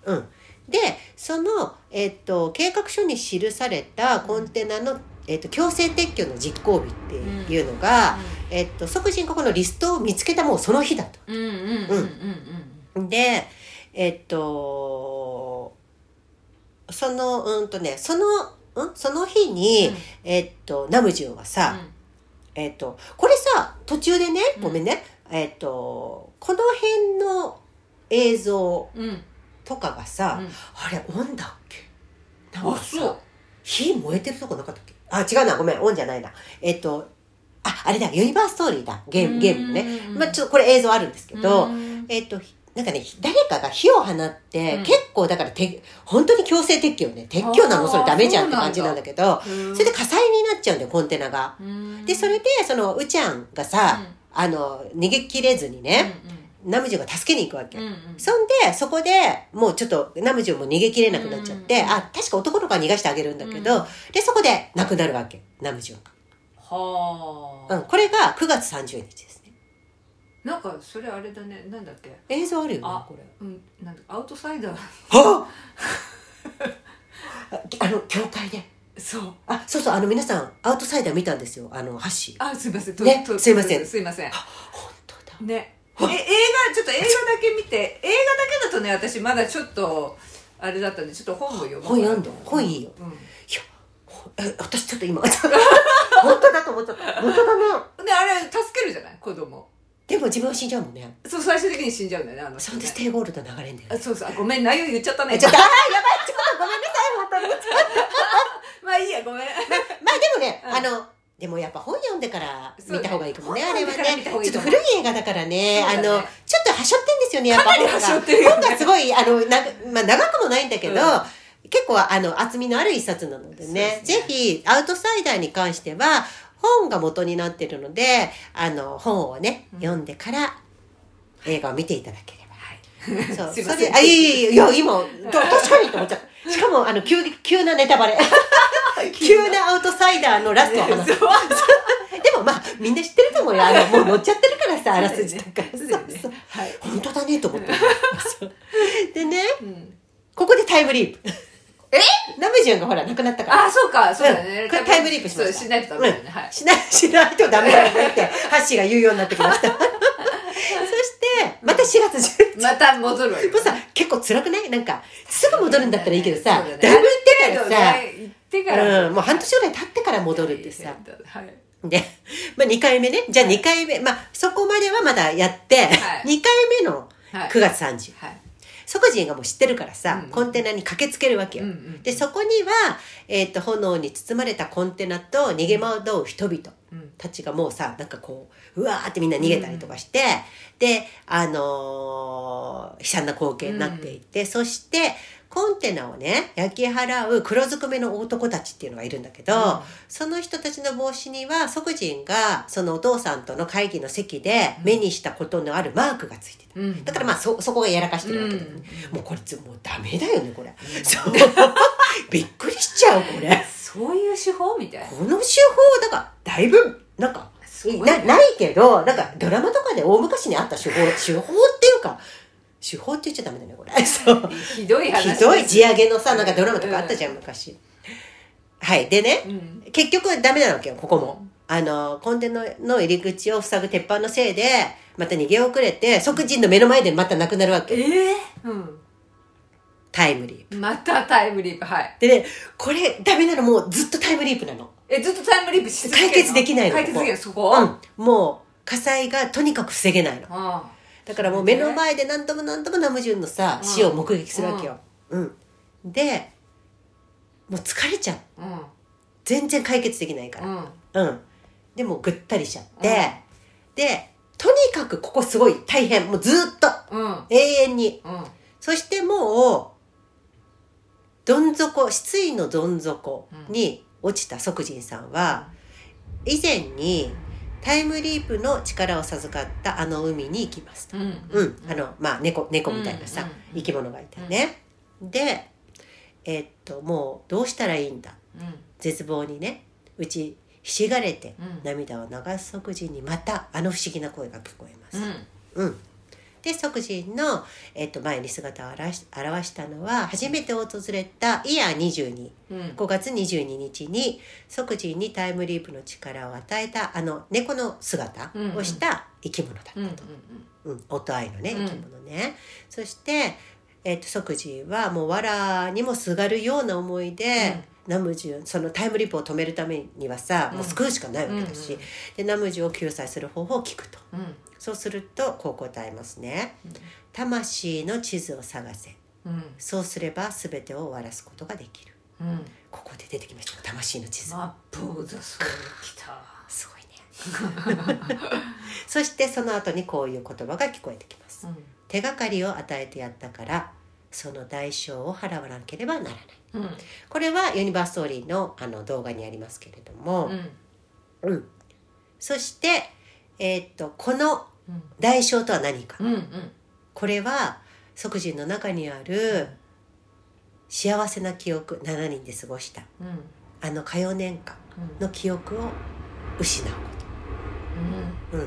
け。うん、でその、えっと計画書に記されたコンテナの、えっと強制撤去の実行日っていうのが、えっと即人ここのリストを見つけたもうその日だと。うんうんうんうんうんでえっとそのうんとねその、うん、その日に、うん。えっとナムジュンはさ、えっとこれさ途中でねごめんね、えっとこの辺の映像うん。うんとかがさ、うん。あれオンだっけ？なんあかさそう火燃えてるとこなかったっけ？あ違うな。ごめん。オンじゃないな。えっとああれだ。ユニバーストーリーだ。ゲームゲームのね。うんまあちょっとこれ映像あるんですけど、うん。えっ、と、なんかね、誰かが火を放って、うん。結構だからて、本当に強制撤去ね。撤去なの？それダメじゃんって感じなんだけど、うんそれで火災になっちゃうんだよ、コンテナが。うん。で、それで、その、うちゃんがさ、うん。あの、逃げ切れずにね、ナムジュンが助けに行くわけ。うんうんそんで、そこで、もうちょっと、ナムジュンも逃げ切れなくなっちゃって、うんあ、確か男の子は逃がしてあげるんだけど、うんで、そこで亡くなるわけ、ナムジュンはが。うん、これが9月30日ですね。あなんかそれあれだねなんだっけ？映像あるよねあ、これ。うんなんだアウトサイダーはあ？あの、教会で。そうあ、そうそう、あの皆さん、アウトサイダー見たんですよ。あの、ハッシー。あすいませんとねとすいませんすいません本当だ。ねえ映画ちょっと映画だけ見て映画だけだとね私まだちょっとあれだったんでちょっと本を読もう本読んで本いいよ。うん。いや私ちょっと今 本当だと思っちゃった。本当だね。であれ助けるじゃない？子供。でも自分は死んじゃうもんね。そう最終的に死んじゃうんだよねあの人サンねデステイゴールド流れんだよあそうそう。あごめん内容言っちゃったね。えちょっとあーやばいちょっとごめんなさい本当に。まあいいやごめん。まあでもね、うん。あのでもやっぱ本読んでから見た方がいいかもねねあれはね。ちょっと古い映画だからねね。あのちょっとはしょってんですよねやっぱ本が。本がすごいあのな、まあ、長くもないんだけど、うん。結構あの厚みのある一冊なのでね。ね。ぜひアウトサイダーに関しては本が元になってるのであの本をね、うん。読んでから映画を見ていただければ。はい。そう。すいません。それあいやいやいや今と確かにと思っちゃったしかもあの急急なネタバレ急なアウトサイダーのラストを話。でもまあみんな知ってると思うよ。あのもう乗っちゃってるからさあらすじとか。そうそうはい。本当だねと思って。でねうん。ここでタイムリープ。え？ナムジュンがほら亡くなったから。あそうかそうだね。うん。これタイムリープしましないとダメだよね。はいしない。しないとダメだよねってハッシーが言うようになってきました。そしてまた4月11日。また戻るわよ。もうさ結構辛くない？なんかすぐ戻るんだったらいいけどさ、だいぶ行ってからさ、行ってから。うん、もう半年ぐらい経ってから戻るってさ。はい。で、まあ、2回目ね。じゃあ2回目、まあそこまではまだやって、はい。2回目のはい。9月30はい。即人がもう知ってるからさ、うんコンテナに駆けつけるわけよ、うんうんでそこには、えー、と炎に包まれたコンテナと逃げ惑う人々うん。たちがもうさなんかこううわーってみんな逃げたりとかして、であのー悲惨な光景になっていて、そしてコンテナをね焼き払う黒ずくめの男たちっていうのがいるんだけど、うん。その人たちの帽子には即人がそのお父さんとの会議の席で目にしたことのあるマークがついてた。うん。だからまあそそこがやらかしてるわけだよね、うん。もうこれつもうダメだよねこれ、そう。びっくりしちゃうこれ。そういう手法みたい。なこの手法だからだいぶなんかなないけどなんかドラマとかで大昔にあった手法手法っていうか手法って言っちゃダメだねこれ。そう。ひどい話ひどい地上げのさなんかドラマとかあったじゃん昔。はい。でねうん。結局ダメなわけよここも。あのコンテナの入り口を塞ぐ鉄板のせいでまた逃げ遅れて即人の目の前でまた亡くなるわけええうん。タイムリープ。またタイムリープはい。でねこれダメなのもうずっとタイムリープなの。えずっとタイムリープし続け解決できないの解決できないそこ？うん。もう火災がとにかく防げないの。あだからもう目の前で何度も何度もナムジュンのさうん。死を目撃するわけよ。うん。でもう疲れちゃう。あうん。全然解決できないから。うん。うん。でもうぐったりしちゃって。でとにかくここすごい。大変。もうずっと。うん。永遠に。うん。そしてもうどん底失意のどん底に落ちた即人さんは以前にタイムリープの力を授かったあの海に行きますと。うんうん、あのまあ猫猫みたいなさ、うんうん生き物がいてね。でえっともうどうしたらいいんだ？うん。絶望にねうちひしがれてうん。涙を流す即人にまたあの不思議な声が聞こえます。うん。うん、で即人の、えっと前に姿を現し表したのは初めて訪れたイヤー22。うん。5月22日に即時にタイムリープの力を与えたあの猫の姿をした生き物だったうんうんと、うん音愛のねうん。生き物ね、そして、えっと即時はもう藁にもすがるような思いで、ナムジュそのタイムリープを止めるためにはさ、もう救うしかないわけだし、うんうんでナムジュを救済する方法を聞くと。うん。そうするとこう答えますね「魂の地図を探せ。うん。そうすれば全てを終わらすことができる」うん。ここで出てきました。魂の地図。マップ・オブ・ザ・ソウル来た。すごいね。そしてその後にこういう言葉が聞こえてきます。うん。手がかりを与えてやったからその代償を払わなければならないうん。これはユニバーストーリーのあの動画にありますけれども、うん。うん。そして、えーっとこのうん。代償とは何か、うんうん。これは即人の中にある幸せな記憶7人で過ごしたうん。あの火曜年間の記憶を失うこうん。と、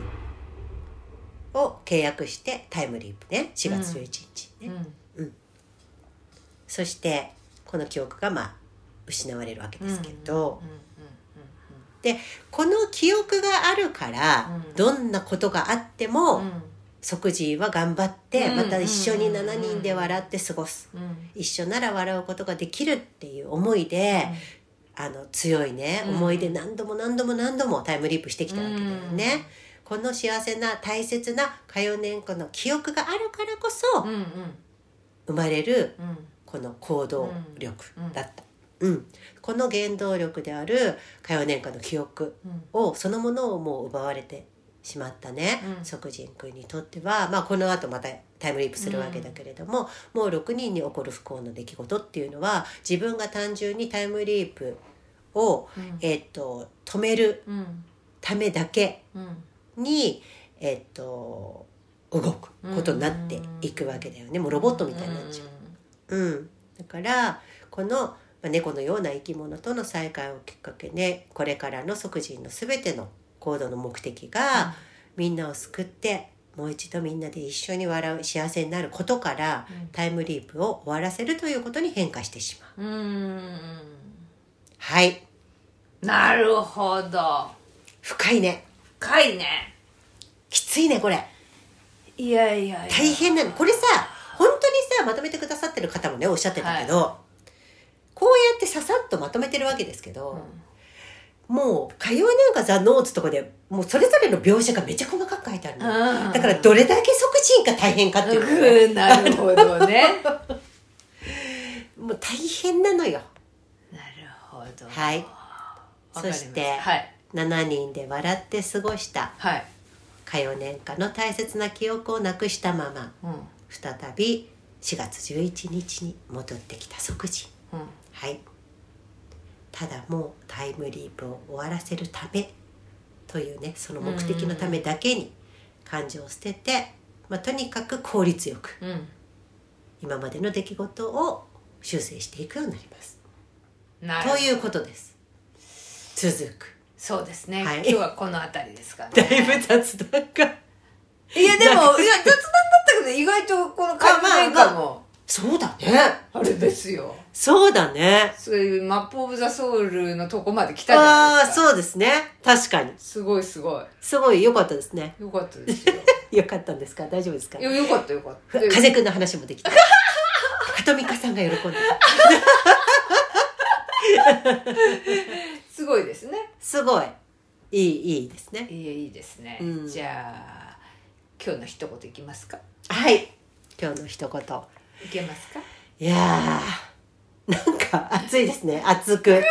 うん、を契約してタイムリープね。4月11日ね、うん。そしてこの記憶がまあ失われるわけですけど、うんうんこの記憶があるから、うん。どんなことがあっても、うん。即時は頑張ってうん。また一緒に7人で笑って過ごす。うん。一緒なら笑うことができるっていう思いで、あの強いねうん。思い出何度も何度も何度もタイムリープしてきたわけだよね。この幸せな大切な歌謡年間の記憶があるからこそ生まれるうんこの行動力だった。うん、この原動力である歌謡年間の記憶うん。をそのものをもう奪われてしまったね、うん。即人君にとっては、まあ、この後またタイムリープするわけだけれども、もう6人に起こる不幸の出来事っていうのは自分が単純にタイムリープを、うん。えっと止めるうん。ためだけうん。に、えっと動くことになっていくわけだよね。もうロボットみたいになっちゃう。うん、だからこのまあ猫のような生き物との再会をきっかけねこれからの即人の全ての行動の目的が、みんなを救ってもう一度みんなで一緒に笑う幸せになることから、うん。タイムリープを終わらせるということに変化してしまう。うん。はい。なるほど。深いね。深いね。きついねこれ。いやいやいや。大変なの。これさ本当にさまとめてくださってる方もねおっしゃってたけど、こうやってささっとまとめてるわけですけど、もう火曜なんかザ・ノーツとかでもうそれぞれの描写がめちゃ細かく書いてあるの、うん。だからどれだけ即人が大変かっていううん。なるほどね。な るもう大変なのよ。ほど。はい。そしてたはい。7人で笑って過ごしたはい。火曜年間の大切な記憶をなくしたまま。うん再び4月11日に戻ってきた即人うん。はい。ただもうタイムリープを終わらせるためというねその目的のためだけに感情を捨てて、まあ、とにかく効率よくうん。今までの出来事を修正していくようになります。ということです。続く。そうですね、はい。今日はこの辺りですかね。だいぶ雑談がいやでもいや雑談だったけど意外とこの海面感もそうだね。あれですよ。そうだね。そういうマップ・オブ・ザ・ソウルのとこまで来たじゃああないですか。そうですね。確かに。すごいすごい。すごい良かったですね。よかったですよ。良かったんですか？大丈夫ですか？よかったよかった。で風くんの話もできた。かとみかさんが喜んで。た。すごいですね。すごい。いい、いいですね。いやいいですね、うん。じゃあ今日の一言いきますか？はい。今日の一言。いけますか？いやー、なんか暑いですね。熱く。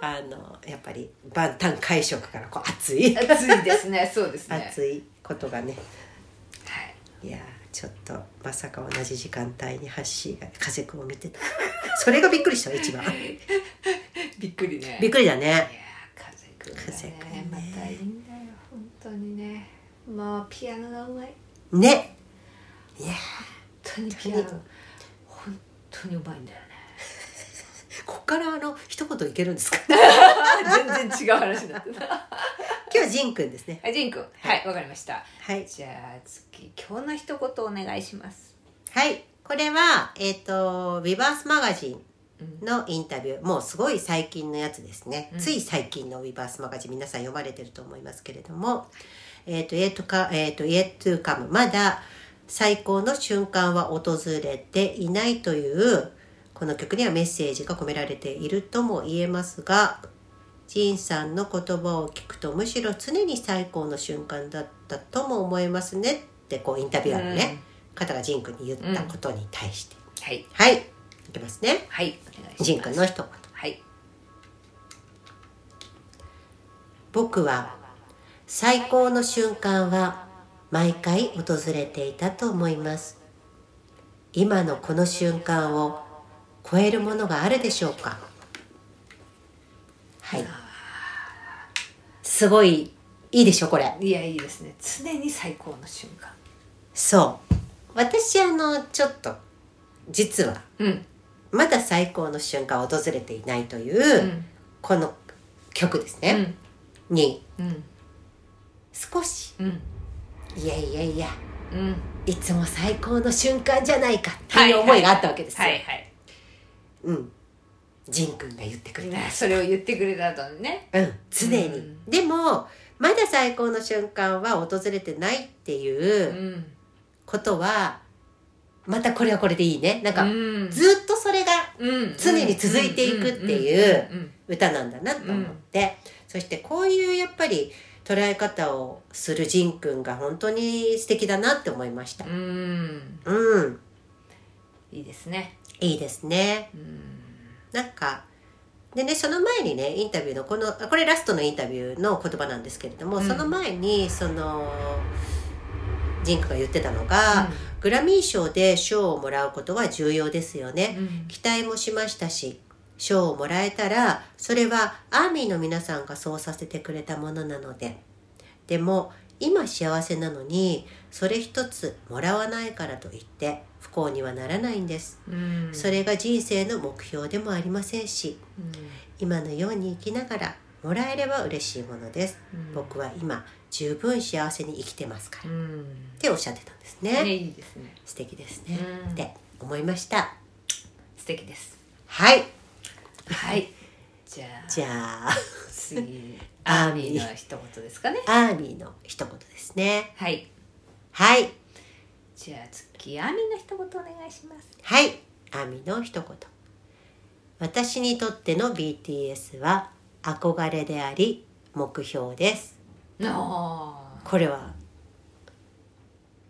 あの、やっぱり万端会食からこう熱い。暑いですねそうですね熱いことがね。はいいやー、ちょっとまさか同じ時間帯にハッシーが風くんを見てた。それがびっくりした一番。びっくりねびっくりだね。いやー風く風くんまたいいんだよ本当にねもうピアノがうまい。ね。いやー。本当にピアノ。本当にうまいんだよね。こっからあの一言いけるんですか？全然違う話になってた。今日ジンくんですね。はいジンくん。はい。わかりました。はい。じゃあ次今日の一言お願いします。はい。これはえっ、とビバースマガジンのインタビュー。もうすごい最近のやつですね、うん。つい最近のウィバースマガジン皆さん読まれてると思いますけれどもえっ、と Yet to come、えーと Yet to come まだ最高の瞬間は訪れていないというこの曲にはメッセージが込められているとも言えますがジンさんの言葉を聞くとむしろ常に最高の瞬間だったとも思えますねってこうインタビュアーのね、方がジン君に言ったことに対して、はい。はい。いきますね。はい。お願いしますジン君の一言。はい。僕は最高の瞬間は毎回訪れていたと思います。今のこの瞬間を超えるものがあるでしょうか？はい。すごいいいでしょこれ。いやいいですね。常に最高の瞬間。そう。私あのちょっと実はうんまだ最高の瞬間を訪れていないという、うんこの曲ですね、にうん少し。うん。いやいやいや。うん。いつも最高の瞬間じゃないか。っていう思いがあったわけですよ。はいはいうん。ジン君が言ってくれた。ねそれを言ってくれた後にね。うん、常に。うん。でも、まだ最高の瞬間は訪れてないっていううん。ことはまたこれはこれでいいね。なんか、うん。ずっとそれがうん。常に続いていくっていううん。歌なんだなと思って、そしてこういうやっぱり捉え方をするジンくんが本当に素敵だなって思いました。うん。うん。うんいいですね。いいですね。うん。なんかでねその前にねインタビューのこのこれラストのインタビューの言葉なんですけれども、うん。その前にそのジンクが言ってたのが、グラミー賞で賞をもらうことは重要ですよね、うん。期待もしましたし賞をもらえたらそれはアーミーの皆さんがそうさせてくれたものなので。でも今幸せなのにそれ一つもらわないからといって不幸にはならないんです。うん。それが人生の目標でもありませんしうん。今のように生きながらもらえれば嬉しいものです。うん。僕は今十分幸せに生きてますから。っうん。ておっしゃってたんですね。ねいいですね。素敵ですね。うん。って思いました。素敵です。はいはい。じゃあじゃあ。次アーミミーーの一言ですかね。アーミーの一言ですね。はい。はい。じゃあ次アーミーの一言お願いします。はい。アーミーの一言。私にとっての BTS は憧れであり目標です。あこれは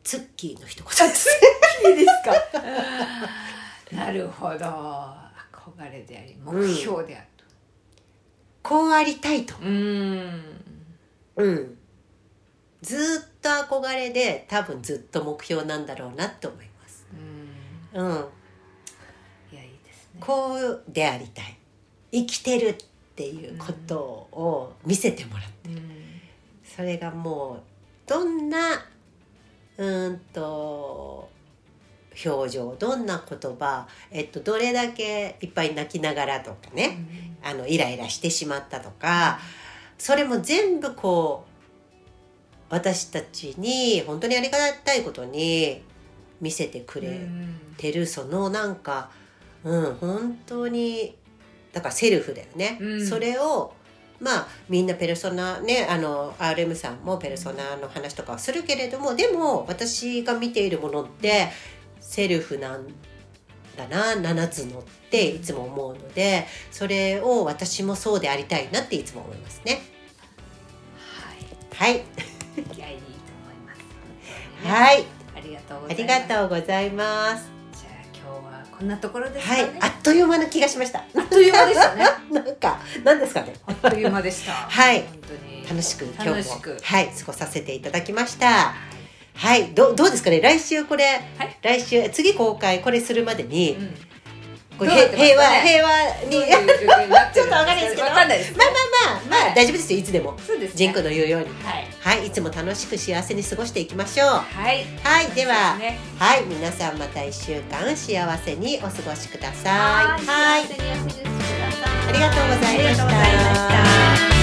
ツッキーの一言です。いいですか。なるほど憧れであり目標である。こうありたいと。とうん。うん。ずーっと憧れで多分ずっと目標なんだろうなって思います。うん。うん。いやいいですね。こうでありたい。生きてるっていうことを見せてもらってうん。それがもうどんなうーんと表情どんな言葉、えっと、どれだけいっぱい泣きながらとかね、あのイライラしてしまったとかそれも全部こう私たちに本当にありがたいことに見せてくれうん。てるそのなんかうん本当にだからセルフだよね、うん。それをまあみんなペルソナねあの RM さんもペルソナの話とかはするけれどもでも私が見ているものってセルフなんだな7つのっていつも思うのでそれを私もそうでありたいなっていつも思いますね。はい。はい、いやいいと思います。はい、ありがとうござあいます。りがとうございます。じゃあ今日はこんなところですかはね、い、あっという間な気がしました。あっという間でしたね。なんか、なんですかね。あっという間でした。はい。本当に。楽しく今日もはい過ごさせていただきました。はい、どどうですかね？来週これ、はい来週次公開これするまでに、うんこうね？平和平和に。ちょっとわかんないですけどまあまあまあまあ、はい大丈夫ですよいつでも。そうですねジンクの言うように。はいはい、いつも楽しく幸せに過ごしていきましょう。はいはい、では、ねはい、皆さんまた一週間幸せにお過ごしください。はいありがとうございました。